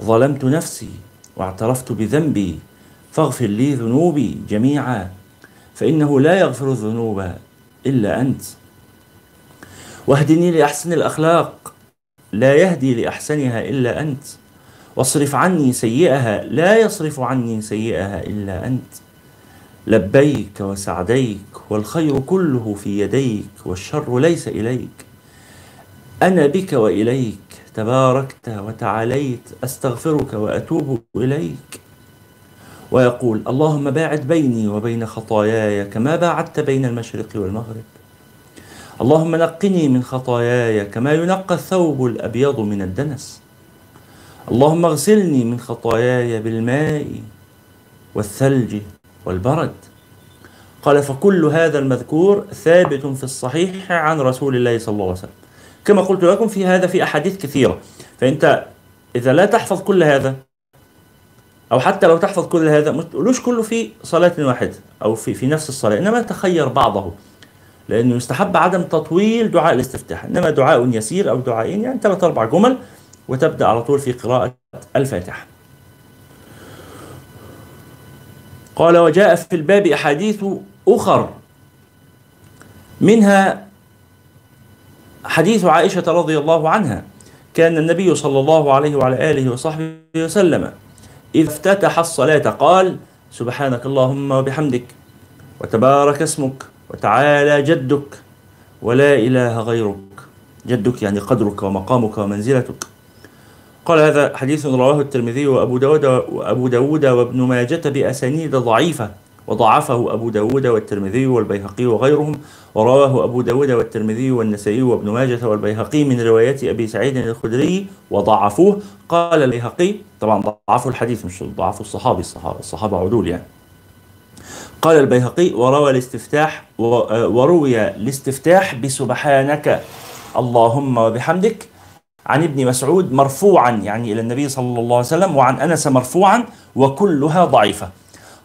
S1: ظلمت نفسي واعترفت بذنبي فاغفر لي ذنوبي جميعا فإنه لا يغفر الذنوب إلا أنت واهدني لأحسن الأخلاق لا يهدي لأحسنها إلا أنت واصرف عني سيئها لا يصرف عني سيئها إلا أنت لبيك وسعديك والخير كله في يديك والشر ليس إليك أنا بك وإليك تباركت وتعاليت أستغفرك وأتوب إليك ويقول اللهم باعد بيني وبين خطاياي كما باعدت بين المشرق والمغرب اللهم نقني من خطاياي كما ينقى الثوب الأبيض من الدنس اللهم اغسلني من خطاياي بالماء والثلج والبرد قال فكل هذا المذكور ثابت في الصحيح عن رسول الله صلى الله عليه وسلم كما قلت لكم في هذا في أحاديث كثيرة فأنت إذا لا تحفظ كل هذا أو حتى لو تحفظ كل هذا ما تقولوش كله في صلاة واحدة أو في في نفس الصلاة إنما تخير بعضه لأنه يستحب عدم تطويل دعاء الاستفتاح إنما دعاء يسير أو دعائين يعني ثلاث أربع جمل وتبدأ على طول في قراءة الفاتحة قال وجاء في الباب أحاديث أخر منها حديث عائشة رضي الله عنها كان النبي صلى الله عليه وعلى آله وصحبه وسلم إذا افتتح الصلاة قال سبحانك اللهم وبحمدك وتبارك اسمك وتعالى جدك ولا إله غيرك جدك يعني قدرك ومقامك ومنزلتك قال هذا حديث رواه الترمذي وأبو داود وأبو داود وابن ماجة بأسانيد ضعيفة وضعفه أبو داود والترمذي والبيهقي وغيرهم ورواه أبو داود والترمذي والنسائي وابن ماجة والبيهقي من روايات أبي سعيد الخدري وضعفوه قال البيهقي طبعا ضعفوا الحديث مش ضعفوا الصحابي الصحابة, الصحابة عدول يعني قال البيهقي وروى الاستفتاح وروي الاستفتاح بسبحانك اللهم وبحمدك عن ابن مسعود مرفوعا يعني إلى النبي صلى الله عليه وسلم وعن أنس مرفوعا وكلها ضعيفة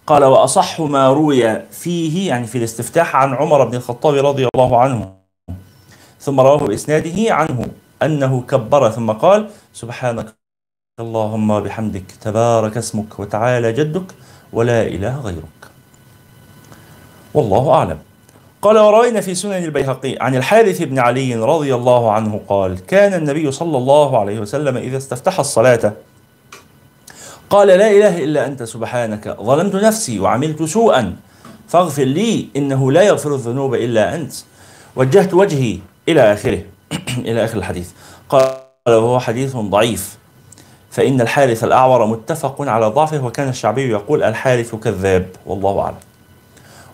S1: قال وأصح ما روي فيه يعني في الاستفتاح عن عمر بن الخطاب رضي الله عنه ثم رواه بإسناده عنه أنه كبر ثم قال سبحانك اللهم بحمدك تبارك اسمك وتعالى جدك ولا إله غيرك والله أعلم قال ورأينا في سنن البيهقي عن الحارث بن علي رضي الله عنه قال كان النبي صلى الله عليه وسلم إذا استفتح الصلاة قال لا إله إلا أنت سبحانك ظلمت نفسي وعملت سوءا فاغفر لي إنه لا يغفر الذنوب إلا أنت وجهت وجهي إلى آخره إلى آخر الحديث قال وهو حديث ضعيف فإن الحارث الأعور متفق على ضعفه وكان الشعبي يقول الحارث كذاب والله أعلم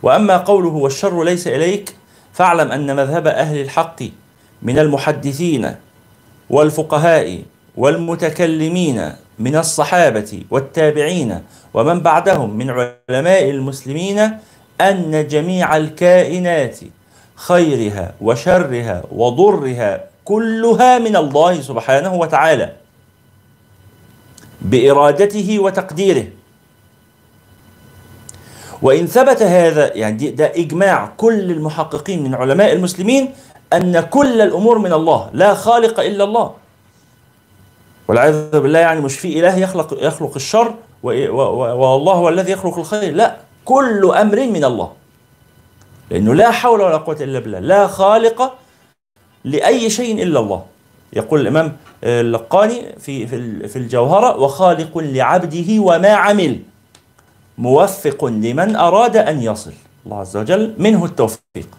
S1: وأما قوله والشر ليس إليك فاعلم أن مذهب أهل الحق من المحدثين والفقهاء والمتكلمين من الصحابة والتابعين ومن بعدهم من علماء المسلمين أن جميع الكائنات خيرها وشرها وضرها كلها من الله سبحانه وتعالى بإرادته وتقديره وإن ثبت هذا يعني ده إجماع كل المحققين من علماء المسلمين أن كل الأمور من الله لا خالق إلا الله والعياذ بالله يعني مش في إله يخلق يخلق الشر والله هو الذي يخلق الخير لا كل أمر من الله لأنه لا حول ولا قوة إلا بالله لا خالق لأي شيء إلا الله يقول الإمام اللقاني في في الجوهرة وخالق لعبده وما عمل موفق لمن أراد أن يصل الله عز وجل منه التوفيق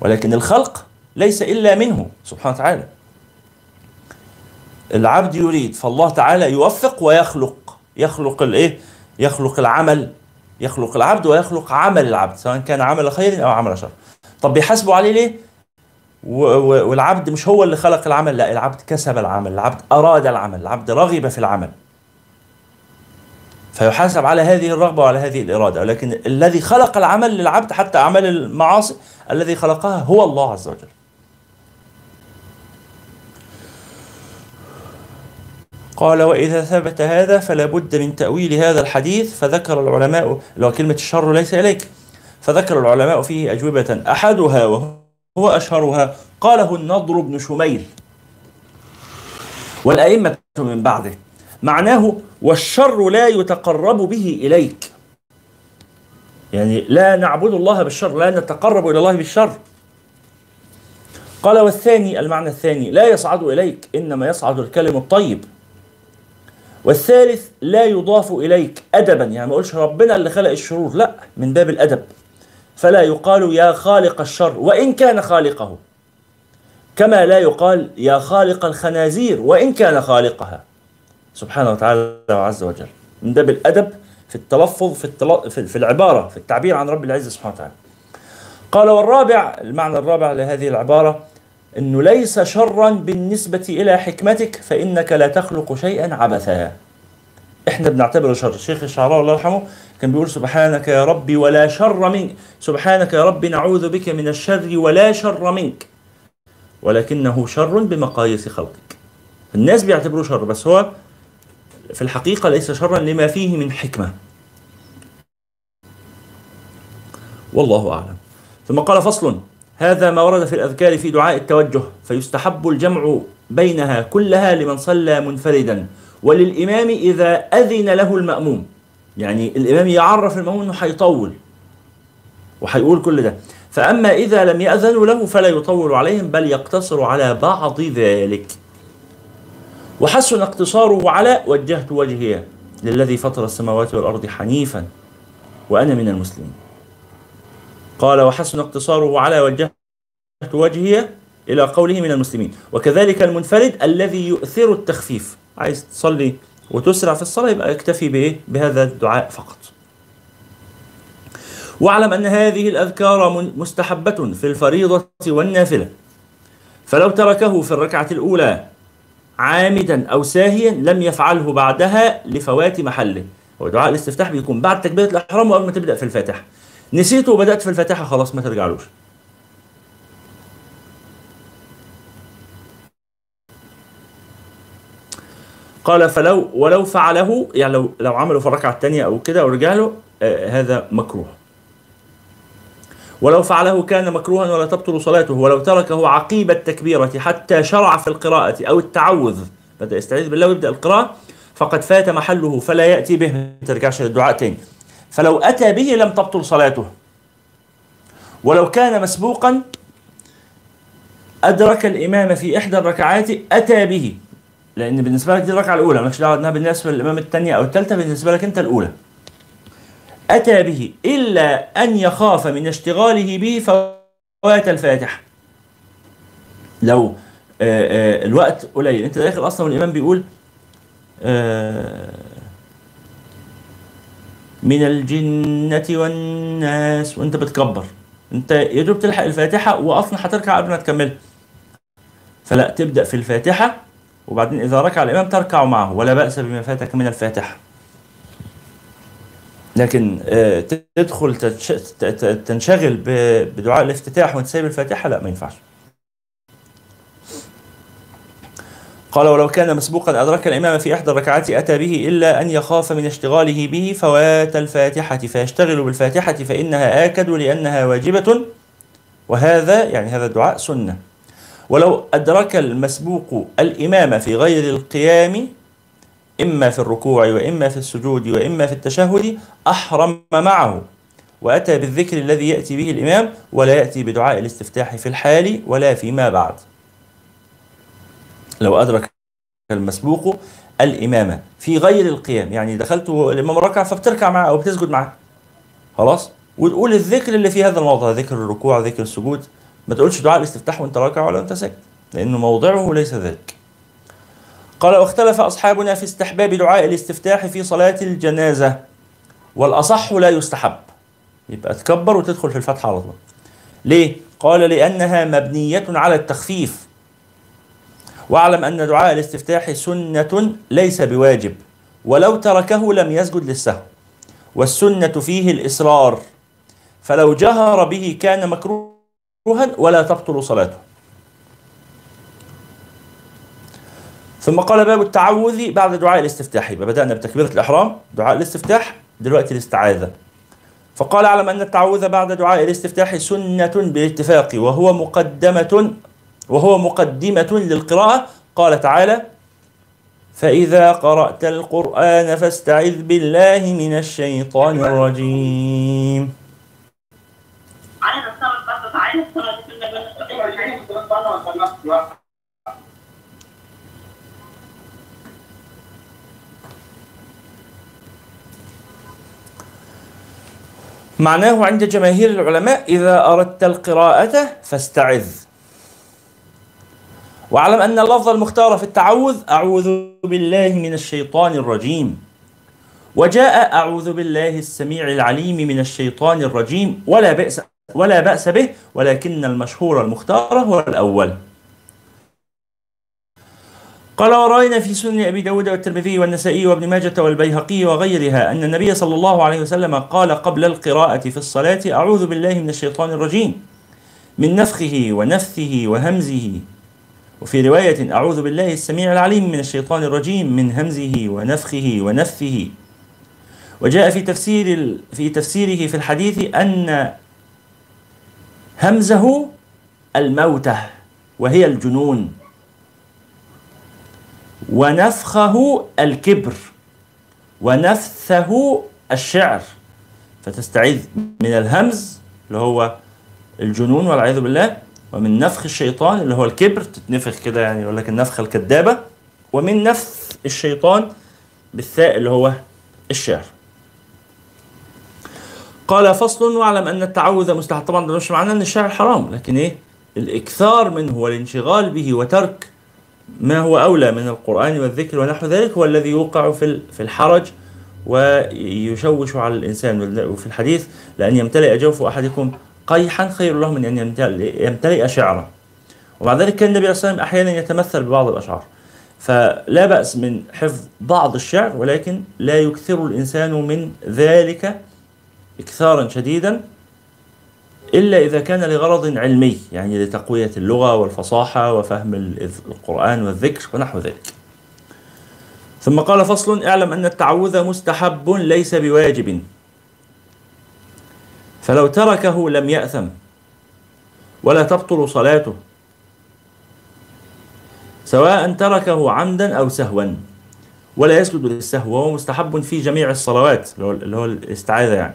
S1: ولكن الخلق ليس إلا منه سبحانه وتعالى العبد يريد فالله تعالى يوفق ويخلق يخلق الايه يخلق العمل يخلق العبد ويخلق عمل العبد سواء كان عمل خير او عمل شر طب بيحاسبوا عليه ليه والعبد مش هو اللي خلق العمل لا العبد كسب العمل العبد اراد العمل العبد رغب في العمل فيحاسب على هذه الرغبة وعلى هذه الإرادة ولكن الذي خلق العمل للعبد حتى أعمال المعاصي الذي خلقها هو الله عز وجل قال وإذا ثبت هذا فلا بد من تأويل هذا الحديث فذكر العلماء لو كلمة الشر ليس إليك فذكر العلماء فيه أجوبة أحدها وهو أشهرها قاله النضر بن شميل والأئمة من بعده معناه والشر لا يتقرب به إليك يعني لا نعبد الله بالشر لا نتقرب إلى الله بالشر قال والثاني المعنى الثاني لا يصعد إليك إنما يصعد الكلم الطيب والثالث لا يضاف إليك أدبا يعني ما أقولش ربنا اللي خلق الشرور لا من باب الأدب فلا يقال يا خالق الشر وإن كان خالقه كما لا يقال يا خالق الخنازير وإن كان خالقها سبحانه وتعالى وعز وجل ده بالأدب في التلفظ في, التل... في العبارة في التعبير عن رب العزة سبحانه وتعالى قال والرابع المعنى الرابع لهذه العبارة أنه ليس شرا بالنسبة إلى حكمتك فإنك لا تخلق شيئا عبثا احنا بنعتبره شر الشيخ الشعراء الله يرحمه كان بيقول سبحانك يا ربي ولا شر منك سبحانك يا ربي نعوذ بك من الشر ولا شر منك ولكنه شر بمقاييس خلقك الناس بيعتبروه شر بس هو في الحقيقة ليس شرا لما فيه من حكمة والله أعلم ثم قال فصل هذا ما ورد في الأذكار في دعاء التوجه فيستحب الجمع بينها كلها لمن صلى منفردا وللإمام إذا أذن له المأموم يعني الإمام يعرف المأموم أنه هيطول وهيقول كل ده فأما إذا لم يأذنوا له فلا يطول عليهم بل يقتصر على بعض ذلك وحسن اقتصاره على وجهت وجهي للذي فطر السماوات والأرض حنيفا وأنا من المسلمين قال وحسن اقتصاره على وجهت وجهي إلى قوله من المسلمين وكذلك المنفرد الذي يؤثر التخفيف عايز تصلي وتسرع في الصلاة يبقى يكتفي بإيه؟ بهذا الدعاء فقط واعلم أن هذه الأذكار مستحبة في الفريضة والنافلة فلو تركه في الركعة الأولى عامدا أو ساهيا لم يفعله بعدها لفوات محله هو دعاء الاستفتاح بيكون بعد تكبيرة الإحرام وقبل ما تبدأ في الفاتحة نسيته وبدأت في الفاتحة خلاص ما ترجعلوش قال فلو ولو فعله يعني لو لو عمله في الركعه الثانيه او كده ورجع له آه هذا مكروه ولو فعله كان مكروها ولا تبطل صلاته ولو تركه عقيب التكبيرة حتى شرع في القراءة أو التعوذ بدأ يستعيذ بالله ويبدأ القراءة فقد فات محله فلا يأتي به ما ترجعش للدعاء تاني فلو أتى به لم تبطل صلاته ولو كان مسبوقا أدرك الإمام في إحدى الركعات أتى به لأن بالنسبة لك دي الركعة الأولى مالكش دعوة بالنسبة للإمام الثانية أو الثالثة بالنسبة لك أنت الأولى أتى به إلا أن يخاف من اشتغاله به فوات الفاتحة لو آه، آه، الوقت قليل أنت داخل أصلا والإمام بيقول آه، من الجنة والناس وأنت بتكبر أنت يا دوب تلحق الفاتحة وأصلا هتركع قبل ما تكملها فلا تبدأ في الفاتحة وبعدين إذا ركع الإمام تركع معه ولا بأس بما فاتك من الفاتحة لكن آه، تدخل تنشغل بدعاء الافتتاح وانت سايب الفاتحه لا ما ينفعش. قال ولو كان مسبوقا أدرك الإمام في إحدى الركعات أتى به إلا أن يخاف من اشتغاله به فوات الفاتحة فيشتغل بالفاتحة فإنها آكد لأنها واجبة وهذا يعني هذا الدعاء سنة ولو أدرك المسبوق الإمام في غير القيام إما في الركوع وإما في السجود وإما في التشهد أحرم معه وأتى بالذكر الذي يأتي به الإمام ولا يأتي بدعاء الاستفتاح في الحال ولا فيما بعد لو أدرك المسبوق الإمامة في غير القيام يعني دخلت الإمام ركع فبتركع معه أو بتسجد معه خلاص وتقول الذكر اللي في هذا الموضع ذكر الركوع ذكر السجود ما تقولش دعاء الاستفتاح وانت راكع ولا انت ساكت لانه موضعه ليس ذلك قال واختلف أصحابنا في استحباب دعاء الاستفتاح في صلاة الجنازة والأصح لا يستحب يبقى تكبر وتدخل في الفتحة على طول ليه؟ قال لأنها مبنية على التخفيف واعلم أن دعاء الاستفتاح سنة ليس بواجب ولو تركه لم يسجد للسهو والسنة فيه الإصرار فلو جهر به كان مكروها ولا تبطل صلاته ثم قال باب التعوذ بعد دعاء الاستفتاح يبقى بدأنا بتكبيرة الإحرام دعاء الاستفتاح دلوقتي الاستعاذة فقال اعلم أن التعوذ بعد دعاء الاستفتاح سنة بالاتفاق وهو مقدمة وهو مقدمة للقراءة قال تعالى فإذا قرأت القرآن فاستعذ بالله من الشيطان الرجيم معناه عند جماهير العلماء إذا أردت القراءة فاستعذ واعلم أن اللفظ المختار في التعوذ أعوذ بالله من الشيطان الرجيم وجاء أعوذ بالله السميع العليم من الشيطان الرجيم ولا بأس ولا بأس به ولكن المشهور المختار هو الأول قال ورأينا في سنن أبي داود والترمذي والنسائي وابن ماجة والبيهقي وغيرها أن النبي صلى الله عليه وسلم قال قبل القراءة في الصلاة أعوذ بالله من الشيطان الرجيم من نفخه ونفثه وهمزه وفي رواية أعوذ بالله السميع العليم من الشيطان الرجيم من همزه ونفخه ونفثه وجاء في تفسير في تفسيره في الحديث أن همزه الموتة وهي الجنون ونفخه الكبر ونفثه الشعر فتستعيذ من الهمز اللي هو الجنون والعياذ بالله ومن نفخ الشيطان اللي هو الكبر تتنفخ كده يعني يقول لك النفخه الكذابه ومن نفث الشيطان بالثاء اللي هو الشعر قال فصل واعلم ان التعوذ مستحب طبعا ده مش معناه ان الشعر حرام لكن ايه الاكثار منه والانشغال به وترك ما هو أولى من القرآن والذكر ونحو ذلك هو الذي يوقع في في الحرج ويشوش على الإنسان وفي الحديث لأن يمتلئ جوف أحدكم قيحا خير له من أن يمتلئ شعرا ومع ذلك كان النبي عليه الصلاة والسلام أحيانا يتمثل ببعض الأشعار فلا بأس من حفظ بعض الشعر ولكن لا يكثر الإنسان من ذلك إكثارا شديدا إلا إذا كان لغرض علمي يعني لتقوية اللغة والفصاحة وفهم القرآن والذكر ونحو ذلك ثم قال فصل اعلم أن التعوذ مستحب ليس بواجب فلو تركه لم يأثم ولا تبطل صلاته سواء تركه عمدا أو سهوا ولا يسجد للسهو وهو مستحب في جميع الصلوات اللي هو الاستعاذة يعني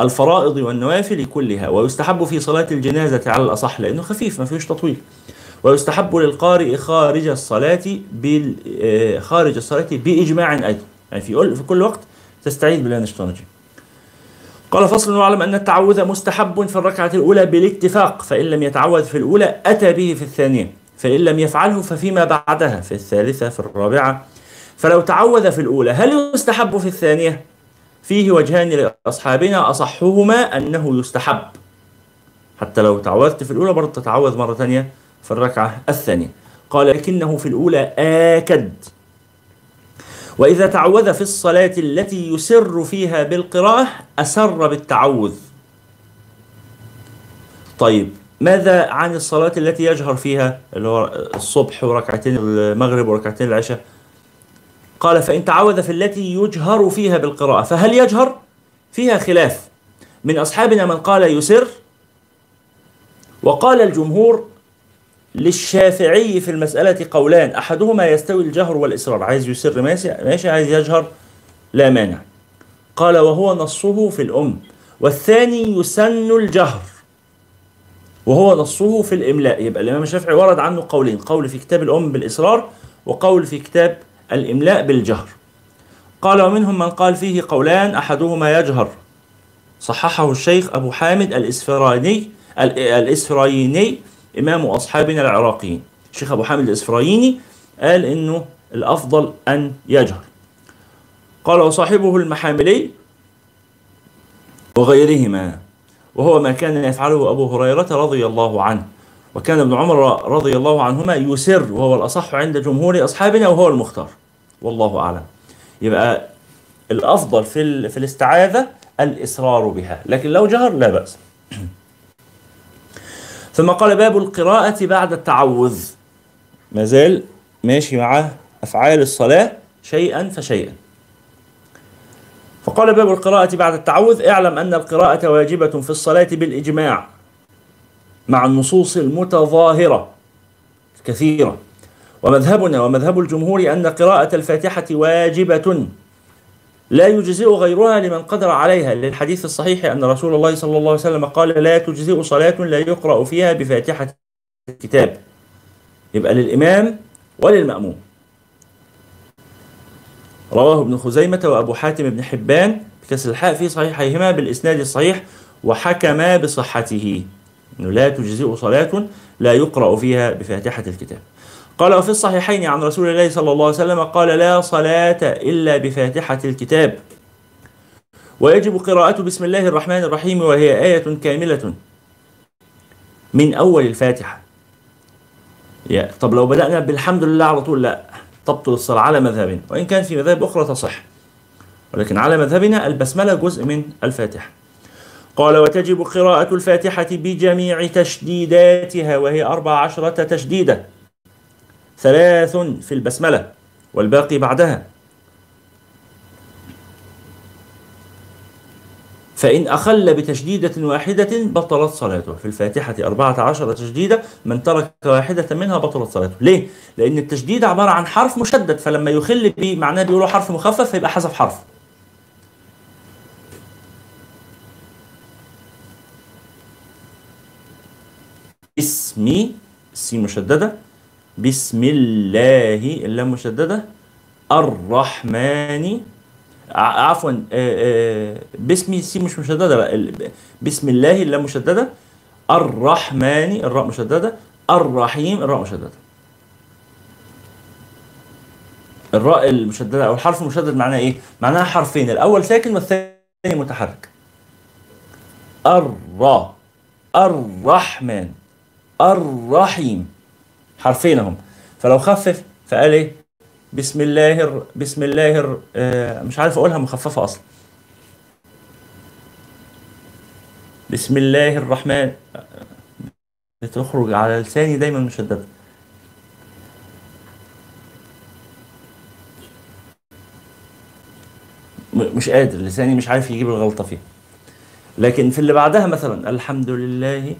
S1: الفرائض والنوافل كلها ويستحب في صلاة الجنازة على الأصح لأنه خفيف ما فيهوش تطويل ويستحب للقارئ خارج الصلاة بال آه، خارج الصلاة بإجماع أيضا يعني في كل وقت تستعيذ بالله من الشيطان الرجيم قال فصل واعلم أن التعوذ مستحب في الركعة الأولى بالاتفاق فإن لم يتعوذ في الأولى أتى به في الثانية فإن لم يفعله ففيما بعدها في الثالثة في الرابعة فلو تعوذ في الأولى هل يستحب في الثانية؟ فيه وجهان لأصحابنا أصحهما أنه يستحب حتى لو تعوذت في الأولى برضه تتعوذ مرة ثانية في الركعة الثانية قال لكنه في الأولى آكد وإذا تعوذ في الصلاة التي يسر فيها بالقراءة أسر بالتعوذ طيب ماذا عن الصلاة التي يجهر فيها اللي هو الصبح وركعتين المغرب وركعتين العشاء قال فإن تعوذ في التي يجهر فيها بالقراءة فهل يجهر؟ فيها خلاف من أصحابنا من قال يسر وقال الجمهور للشافعي في المسألة قولان أحدهما يستوي الجهر والإسرار عايز يسر ماشي عايز يجهر لا مانع قال وهو نصه في الأم والثاني يسن الجهر وهو نصه في الإملاء يبقى الإمام الشافعي ورد عنه قولين قول في كتاب الأم بالإصرار وقول في كتاب الإملاء بالجهر قال ومنهم من قال فيه قولان أحدهما يجهر صححه الشيخ أبو حامد الإسفرايني الإسفرايني إمام أصحابنا العراقيين الشيخ أبو حامد الإسفرايني قال إنه الأفضل أن يجهر قال وصاحبه المحاملي وغيرهما وهو ما كان يفعله أبو هريرة رضي الله عنه وكان ابن عمر رضي الله عنهما يسر وهو الأصح عند جمهور أصحابنا وهو المختار والله أعلم يبقى الأفضل في, في الاستعاذة الإصرار بها لكن لو جهر لا بأس ثم قال باب القراءة بعد التعوذ ما زال ماشي مع أفعال الصلاة شيئا فشيئا فقال باب القراءة بعد التعوذ اعلم أن القراءة واجبة في الصلاة بالإجماع مع النصوص المتظاهرة كثيرة ومذهبنا ومذهب الجمهور أن قراءة الفاتحة واجبة لا يجزئ غيرها لمن قدر عليها للحديث الصحيح أن رسول الله صلى الله عليه وسلم قال لا تجزئ صلاة لا يقرأ فيها بفاتحة الكتاب يبقى للإمام وللمأموم رواه ابن خزيمة وأبو حاتم بن حبان بكسر الحاء في صحيحيهما بالإسناد الصحيح وحكما بصحته أنه لا تجزئ صلاة لا يقرأ فيها بفاتحة الكتاب قال وفي الصحيحين عن رسول الله صلى الله عليه وسلم قال لا صلاة إلا بفاتحة الكتاب ويجب قراءة بسم الله الرحمن الرحيم وهي آية كاملة من أول الفاتحة يا طب لو بدأنا بالحمد لله على طول لا تبطل الصلاة على مذهبنا وإن كان في مذاهب أخرى تصح ولكن على مذهبنا البسملة جزء من الفاتحة قال وتجب قراءة الفاتحة بجميع تشديداتها وهي أربع عشرة تشديدة ثلاث في البسملة والباقي بعدها فإن أخل بتشديدة واحدة بطلت صلاته في الفاتحة 14 تشديدة من ترك واحدة منها بطلت صلاته ليه؟ لأن التشديد عبارة عن حرف مشدد فلما يخل به معناه بيقولوا حرف مخفف فيبقى حذف حرف اسمي السين مشددة بسم الله اللام مشددة الرحمن عفوا آه، آه، بسم سي مش مشددة بسم الله اللام مشددة الرحمن الراء مشددة الرحيم الراء مشددة الراء المشددة أو الحرف المشدد معناه إيه؟ معناها حرفين الأول ساكن والثاني متحرك الر الرحمن الرحيم حرفينهم فلو خفف فقال ايه بسم الله بسم الله آه، مش عارف اقولها مخففه اصلا بسم الله الرحمن بتخرج على لساني دايما مشدده مش قادر لساني مش عارف يجيب الغلطه فيها لكن في اللي بعدها مثلا الحمد لله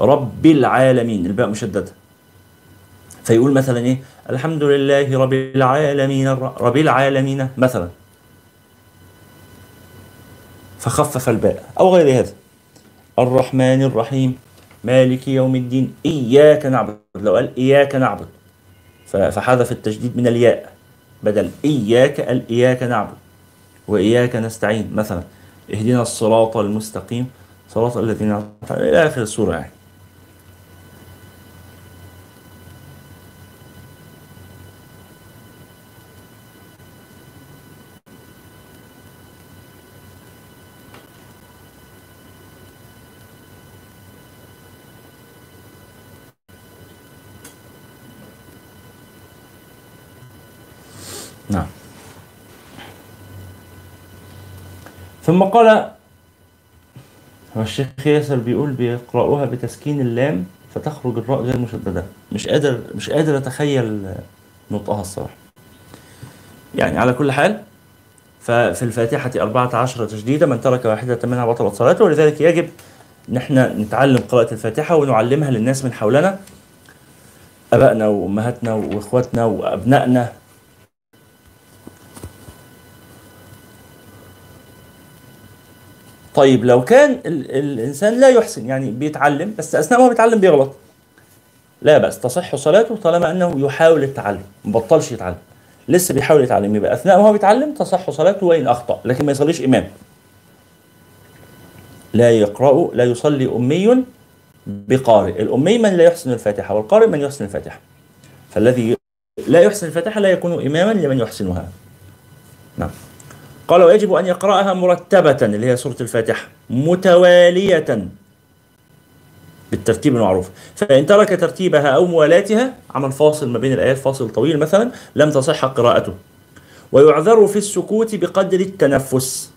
S1: رب العالمين الباء مشدده فيقول مثلا ايه الحمد لله رب العالمين رب العالمين مثلا فخفف الباء او غير هذا الرحمن الرحيم مالك يوم الدين اياك نعبد لو قال اياك نعبد فحذف التشديد من الياء بدل اياك قال اياك نعبد واياك نستعين مثلا اهدنا الصراط المستقيم صراط الذين الى اخر السوره يعني نعم ثم قال الشيخ ياسر بيقول بيقرأوها بتسكين اللام فتخرج الراء غير مشددة مش قادر مش قادر أتخيل نطقها الصراحة يعني على كل حال ففي الفاتحة 14 تشديدة من ترك واحدة منها بطلت صلاته ولذلك يجب إن احنا نتعلم قراءة الفاتحة ونعلمها للناس من حولنا أبائنا وأمهاتنا وإخواتنا وأبنائنا طيب لو كان الانسان لا يحسن يعني بيتعلم بس اثناء ما بيتعلم بيغلط لا بأس تصح صلاته طالما انه يحاول التعلم ما بطلش يتعلم لسه بيحاول يتعلم يبقى اثناء ما هو بيتعلم تصح صلاته وان اخطا لكن ما يصليش امام لا يقرأ لا يصلي امي بقارئ الامي من لا يحسن الفاتحه والقارئ من يحسن الفاتحه فالذي لا يحسن الفاتحه لا يكون اماما لمن يحسنها نعم قال ويجب أن يقرأها مرتبة اللي هي سورة الفاتحة متوالية بالترتيب المعروف فإن ترك ترتيبها أو موالاتها عمل فاصل ما بين الآيات فاصل طويل مثلا لم تصح قراءته ويعذر في السكوت بقدر التنفس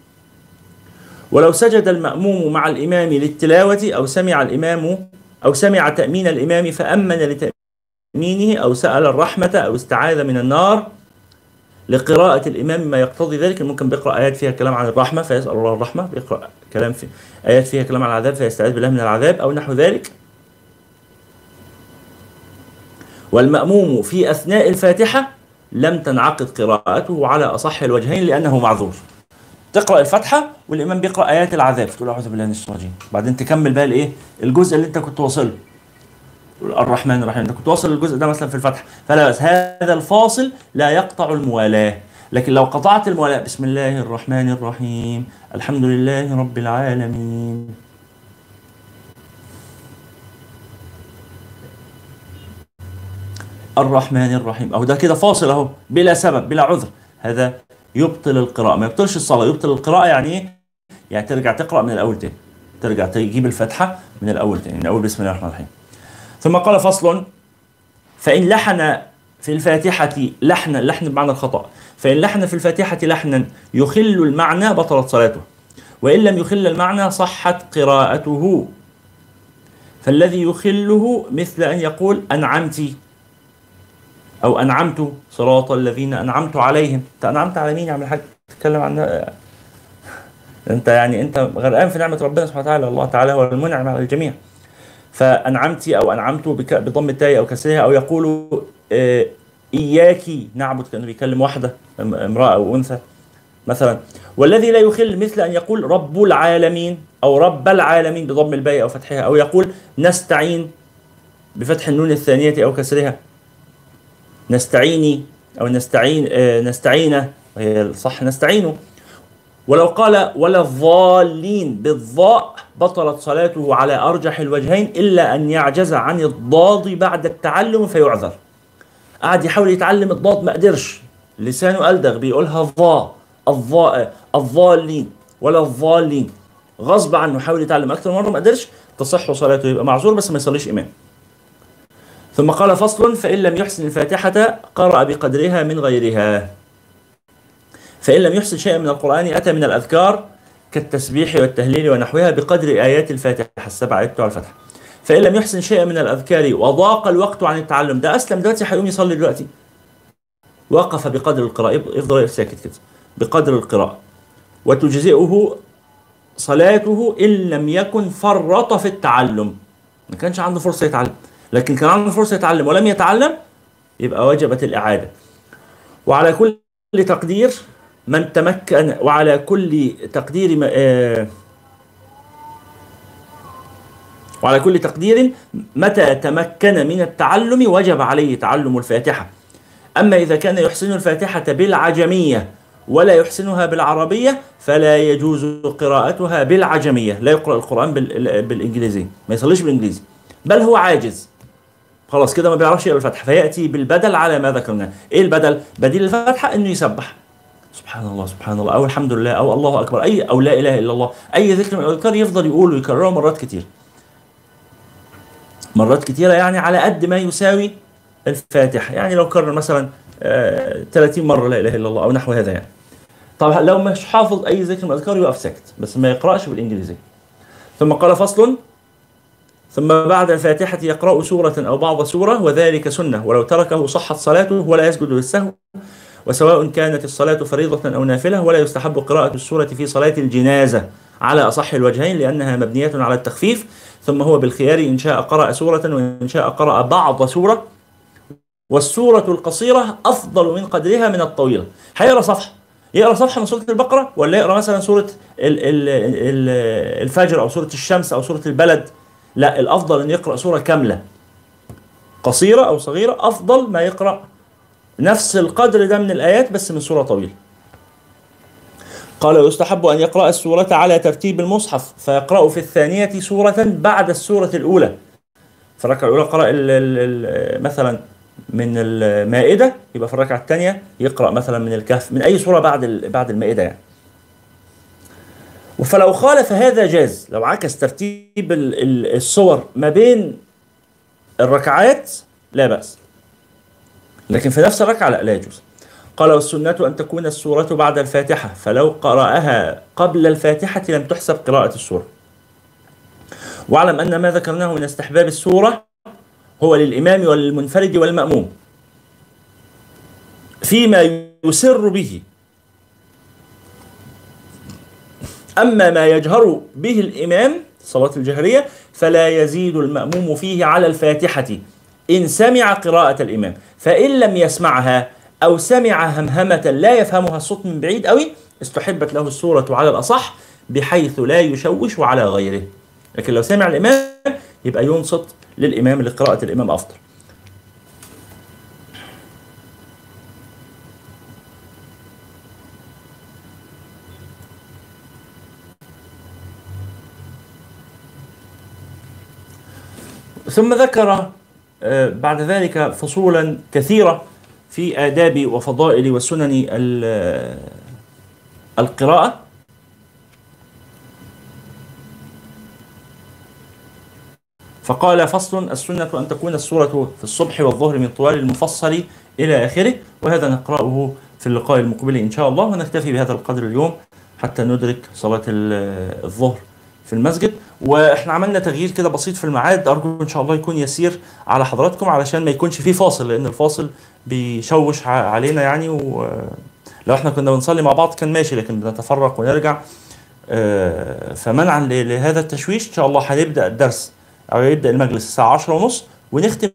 S1: ولو سجد المأموم مع الإمام للتلاوة أو سمع الإمام أو سمع تأمين الإمام فأمن لتأمينه أو سأل الرحمة أو استعاذ من النار لقراءة الإمام ما يقتضي ذلك ممكن بيقرأ آيات فيها كلام عن الرحمة فيسأل الله الرحمة بيقرأ كلام في آيات فيها كلام عن العذاب فيستعيذ بالله من العذاب أو نحو ذلك والمأموم في أثناء الفاتحة لم تنعقد قراءته على أصح الوجهين لأنه معذور تقرأ الفاتحة والإمام بيقرأ آيات العذاب تقول أعوذ بالله من الشيطان الرجيم بعدين تكمل بقى الإيه الجزء اللي أنت كنت واصله الرحمن الرحيم انت كنت واصل للجزء ده مثلا في الفتح فلا بس هذا الفاصل لا يقطع الموالاه لكن لو قطعت الموالاه بسم الله الرحمن الرحيم الحمد لله رب العالمين الرحمن الرحيم اهو ده كده فاصل اهو بلا سبب بلا عذر هذا يبطل القراءه ما يبطلش الصلاه يبطل القراءه يعني ايه يعني ترجع تقرا من الاول تاني ترجع تجيب الفاتحه من الاول تاني من اول بسم الله الرحمن الرحيم ثم قال فصل فإن لحن في الفاتحة لحنا لحن بمعنى الخطأ فإن لحن في الفاتحة لحنا يخل المعنى بطلت صلاته وإن لم يخل المعنى صحت قراءته فالذي يخله مثل أن يقول أنعمت أو أنعمت صراط الذين أنعمت عليهم أنت أنعمت على مين يا عم الحاج تتكلم عن أنت يعني أنت غرقان في نعمة ربنا سبحانه وتعالى الله تعالى هو المنعم على الجميع فأنعمتي أو أنعمت بضم التاء أو كسرها أو يقول آه، إياك نعبد كأنه بيكلم واحدة امرأة أو أنثى مثلا والذي لا يخل مثل أن يقول رب العالمين أو رب العالمين بضم الباء أو فتحها أو يقول نستعين بفتح النون الثانية أو كسرها نستعيني أو نستعين آه، نستعين آه، صح نستعينه ولو قال ولا الضالين بالضاء بطلت صلاته على أرجح الوجهين إلا أن يعجز عن الضاد بعد التعلم فيعذر قعد يحاول يتعلم الضاد ما قدرش لسانه ألدغ بيقولها ضاء الضاء الضالين ولا الضالين غصب عنه حاول يتعلم أكثر مرة ما قدرش تصح صلاته يبقى معذور بس ما يصليش إمام ثم قال فصل فإن لم يحسن الفاتحة قرأ بقدرها من غيرها فإن لم يحصل شيئا من القرآن أتى من الأذكار كالتسبيح والتهليل ونحوها بقدر آيات الفاتحة السبع آيات بتوع الفتح فإن لم يحسن شيئا من الأذكار وضاق الوقت عن التعلم ده أسلم دلوقتي هيقوم يصلي دلوقتي وقف بقدر القراءة يفضل ساكت كده بقدر القراءة وتجزئه صلاته إن لم يكن فرط في التعلم ما كانش عنده فرصة يتعلم لكن كان عنده فرصة يتعلم ولم يتعلم يبقى وجبت الإعادة وعلى كل تقدير من تمكن وعلى كل تقدير آه، وعلى كل تقدير متى تمكن من التعلم وجب عليه تعلم الفاتحة أما إذا كان يحسن الفاتحة بالعجمية ولا يحسنها بالعربية فلا يجوز قراءتها بالعجمية لا يقرأ القرآن بالإنجليزي ما يصليش بالإنجليزي بل هو عاجز خلاص كده ما بيعرفش يقرأ الفاتحة فيأتي بالبدل على ما ذكرناه إيه البدل؟ بديل الفاتحة إنه يسبح سبحان الله سبحان الله او الحمد لله او الله اكبر اي او لا اله الا الله اي ذكر من الاذكار يفضل يقوله ويكرره مرات كتير مرات كتيرة يعني على قد ما يساوي الفاتح يعني لو كرر مثلا 30 آه، مرة لا إله إلا الله أو نحو هذا يعني طب لو مش حافظ أي ذكر من الأذكار يقف ساكت بس ما يقرأش بالإنجليزي ثم قال فصل ثم بعد الفاتحة يقرأ سورة أو بعض سورة وذلك سنة ولو تركه صحت صلاته ولا يسجد للسهو وسواء كانت الصلاة فريضة أو نافلة ولا يستحب قراءة السورة في صلاة الجنازة على أصح الوجهين لأنها مبنية على التخفيف ثم هو بالخيار إن شاء قرأ سورة وإن شاء قرأ بعض سورة والسورة القصيرة أفضل من قدرها من الطويلة هيقرأ صفحة يقرأ صفحة من سورة البقرة ولا يقرأ مثلا سورة الفجر أو سورة الشمس أو سورة البلد لا الأفضل أن يقرأ سورة كاملة قصيرة أو صغيرة أفضل ما يقرأ نفس القدر ده من الآيات بس من سورة طويلة قال يستحب أن يقرأ السورة على ترتيب المصحف فيقرأ في الثانية سورة بعد السورة الأولى في الركعة الأولى قرأ الـ الـ مثلا من المائدة يبقى في الركعة الثانية يقرأ مثلا من الكهف من أي سورة بعد بعد المائدة يعني فلو خالف هذا جاز لو عكس ترتيب الصور ما بين الركعات لا بأس لكن في نفس الركعة لا لا يجوز قال والسنة أن تكون السورة بعد الفاتحة فلو قرأها قبل الفاتحة لم تحسب قراءة السورة واعلم أن ما ذكرناه من استحباب السورة هو للإمام والمنفرد والمأموم فيما يسر به أما ما يجهر به الإمام صلاة الجهرية فلا يزيد المأموم فيه على الفاتحة إن سمع قراءة الإمام فإن لم يسمعها أو سمع همهمة لا يفهمها الصوت من بعيد أوي استحبت له السورة على الأصح بحيث لا يشوش على غيره لكن لو سمع الإمام يبقى ينصت للإمام لقراءة الإمام أفضل ثم ذكر آه، بعد ذلك فصولا كثيرة في آداب وفضائل وسنن آه، القراءة فقال فصل السنة أن تكون السورة في الصبح والظهر من طوال المفصل إلى آخره وهذا نقرأه في اللقاء المقبل إن شاء الله ونكتفي بهذا القدر اليوم حتى ندرك صلاة آه، الظهر في المسجد واحنا عملنا تغيير كده بسيط في الميعاد ارجو ان شاء الله يكون يسير على حضراتكم علشان ما يكونش في فاصل لان الفاصل بيشوش علينا يعني ولو احنا كنا بنصلي مع بعض كان ماشي لكن بنتفرق ونرجع آه، فمنعا لهذا التشويش ان شاء الله هنبدا الدرس او يبدا المجلس الساعه 10 ونص ونختم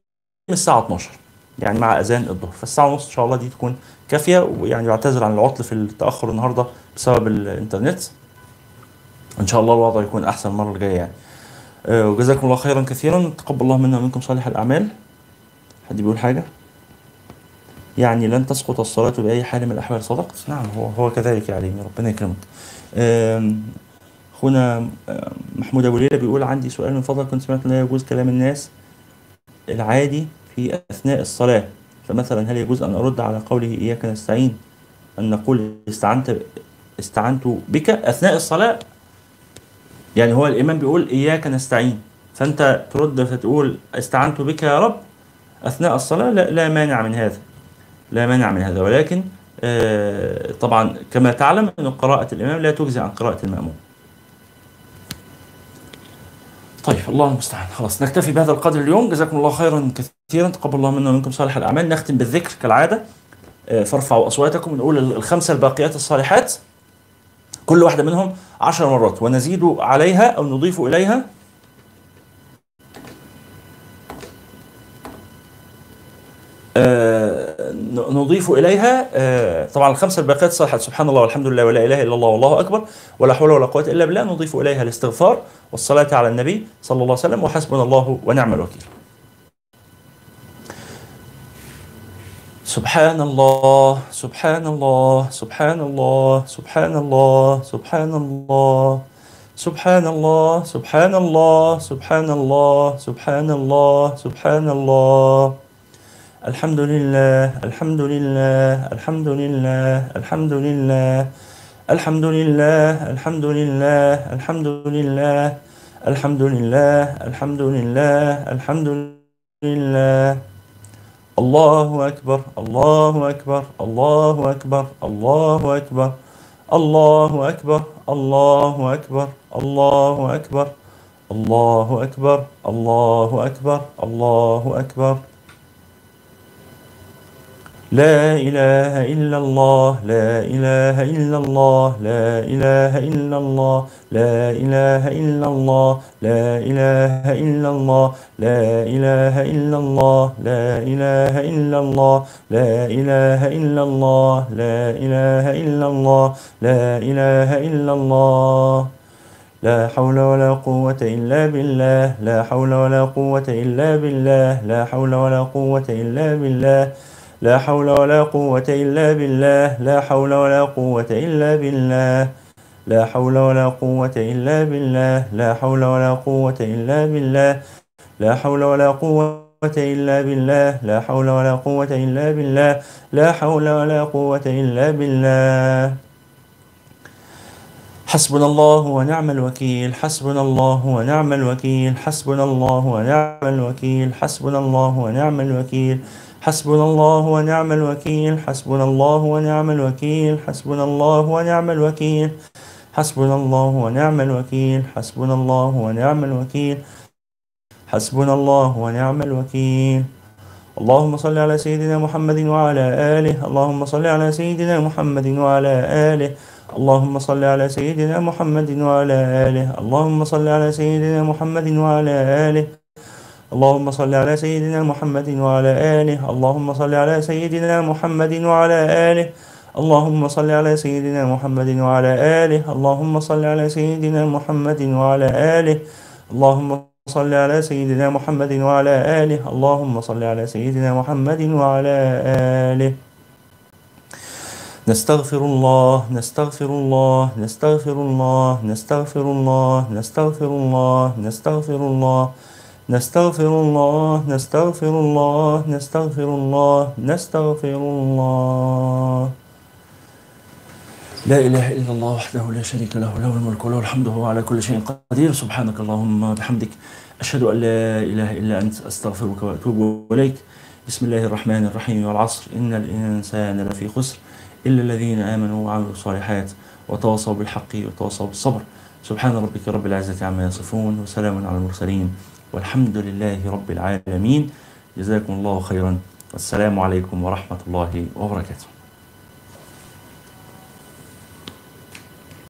S1: الساعه 12 يعني مع اذان الظهر فالساعه ونص ان شاء الله دي تكون كافيه ويعني بعتذر عن العطل في التاخر النهارده بسبب الانترنت ان شاء الله الوضع يكون احسن المره الجايه يعني آه، وجزاكم الله خيرا كثيرا تقبل الله منا ومنكم صالح الاعمال حد بيقول حاجه يعني لن تسقط الصلاة بأي حال من الأحوال صدقت نعم هو هو كذلك يعني، يا علي ربنا يكرمك أخونا محمود أبو ليلى بيقول عندي سؤال من فضلك كنت سمعت لا يجوز كلام الناس العادي في أثناء الصلاة فمثلا هل يجوز أن أرد على قوله إياك نستعين أن نقول استعنت استعنت بك أثناء الصلاة يعني هو الإيمان بيقول إياك نستعين فأنت ترد فتقول استعنت بك يا رب أثناء الصلاة لا, لا مانع من هذا لا مانع من هذا ولكن آه، طبعا كما تعلم أن قراءة الإمام لا تجزي عن قراءة المأموم طيب الله المستعان خلاص نكتفي بهذا القدر اليوم جزاكم الله خيرا كثيرا تقبل الله منا ومنكم صالح الأعمال نختم بالذكر كالعادة آه، فارفعوا أصواتكم ونقول الخمسة الباقيات الصالحات كل واحدة منهم 10 مرات ونزيد عليها أو نضيف إليها آه نضيف إليها آه طبعا الخمسة الباقيات صلحت سبحان الله والحمد لله ولا إله إلا الله والله أكبر ولا حول ولا قوة إلا بالله نضيف إليها الاستغفار والصلاة على النبي صلى الله عليه وسلم وحسبنا الله ونعم الوكيل سبحان الله سبحان الله سبحان الله سبحان الله سبحان الله سبحان الله سبحان الله سبحان الله سبحان الله سبحان الله الحمد لله الحمد لله الحمد لله الحمد لله الحمد لله الحمد لله الحمد لله الحمد لله الحمد لله الحمد لله الله أكبر الله أكبر الله أكبر الله أكبر الله أكبر الله أكبر الله أكبر الله أكبر الله أكبر الله أكبر لا إله إلا الله لا إله إلا الله لا إله إلا الله لا إله إلا الله لا إله إلا الله لا إله إلا الله لا إله إلا الله لا إله إلا الله لا إله إلا الله لا إله إلا الله لا حول ولا قوة إلا بالله لا حول ولا قوة إلا بالله لا حول ولا قوة إلا بالله لا حول ولا قوة إلا بالله لا حول ولا قوة إلا بالله لا حول ولا قوة إلا بالله لا حول ولا قوة إلا بالله لا حول ولا قوة إلا بالله لا حول ولا قوة إلا بالله لا حول ولا قوة إلا بالله حسبنا الله ونعم الوكيل حسبنا الله ونعم الوكيل حسبنا الله ونعم الوكيل حسبنا الله ونعم الوكيل حسبنا الله ونعم الوكيل حسبنا الله ونعم الوكيل حسبنا الله ونعم الوكيل حسبنا الله ونعم الوكيل حسبنا الله ونعم الوكيل حسبنا الله ونعم الوكيل اللهم صل على سيدنا محمد وعلى آله اللهم صل على سيدنا محمد وعلى آله اللهم صل على سيدنا محمد وعلى آله اللهم صل على سيدنا محمد وعلى آله اللهم صل على سيدنا محمد وعلى آله اللهم صل على سيدنا محمد وعلى آله اللهم صل على سيدنا محمد وعلى آله اللهم صل على سيدنا محمد وعلى آله اللهم صل على سيدنا محمد وعلى آله اللهم صل على سيدنا محمد وعلى آله نستغفر الله نستغفر الله نستغفر الله نستغفر الله نستغفر الله نستغفر الله نستغفر الله نستغفر الله نستغفر الله نستغفر الله لا إله إلا الله وحده لا شريك له له الملك وله الحمد وهو على كل شيء قدير سبحانك اللهم وبحمدك أشهد أن لا إله إلا أنت أستغفرك وأتوب إليك بسم الله الرحمن الرحيم والعصر إن الإنسان لفي خسر إلا الذين آمنوا وعملوا الصالحات وتواصوا بالحق وتواصوا بالصبر سبحان ربك رب العزة عما يصفون وسلام على المرسلين والحمد لله رب العالمين جزاكم الله خيرا والسلام عليكم ورحمة الله وبركاته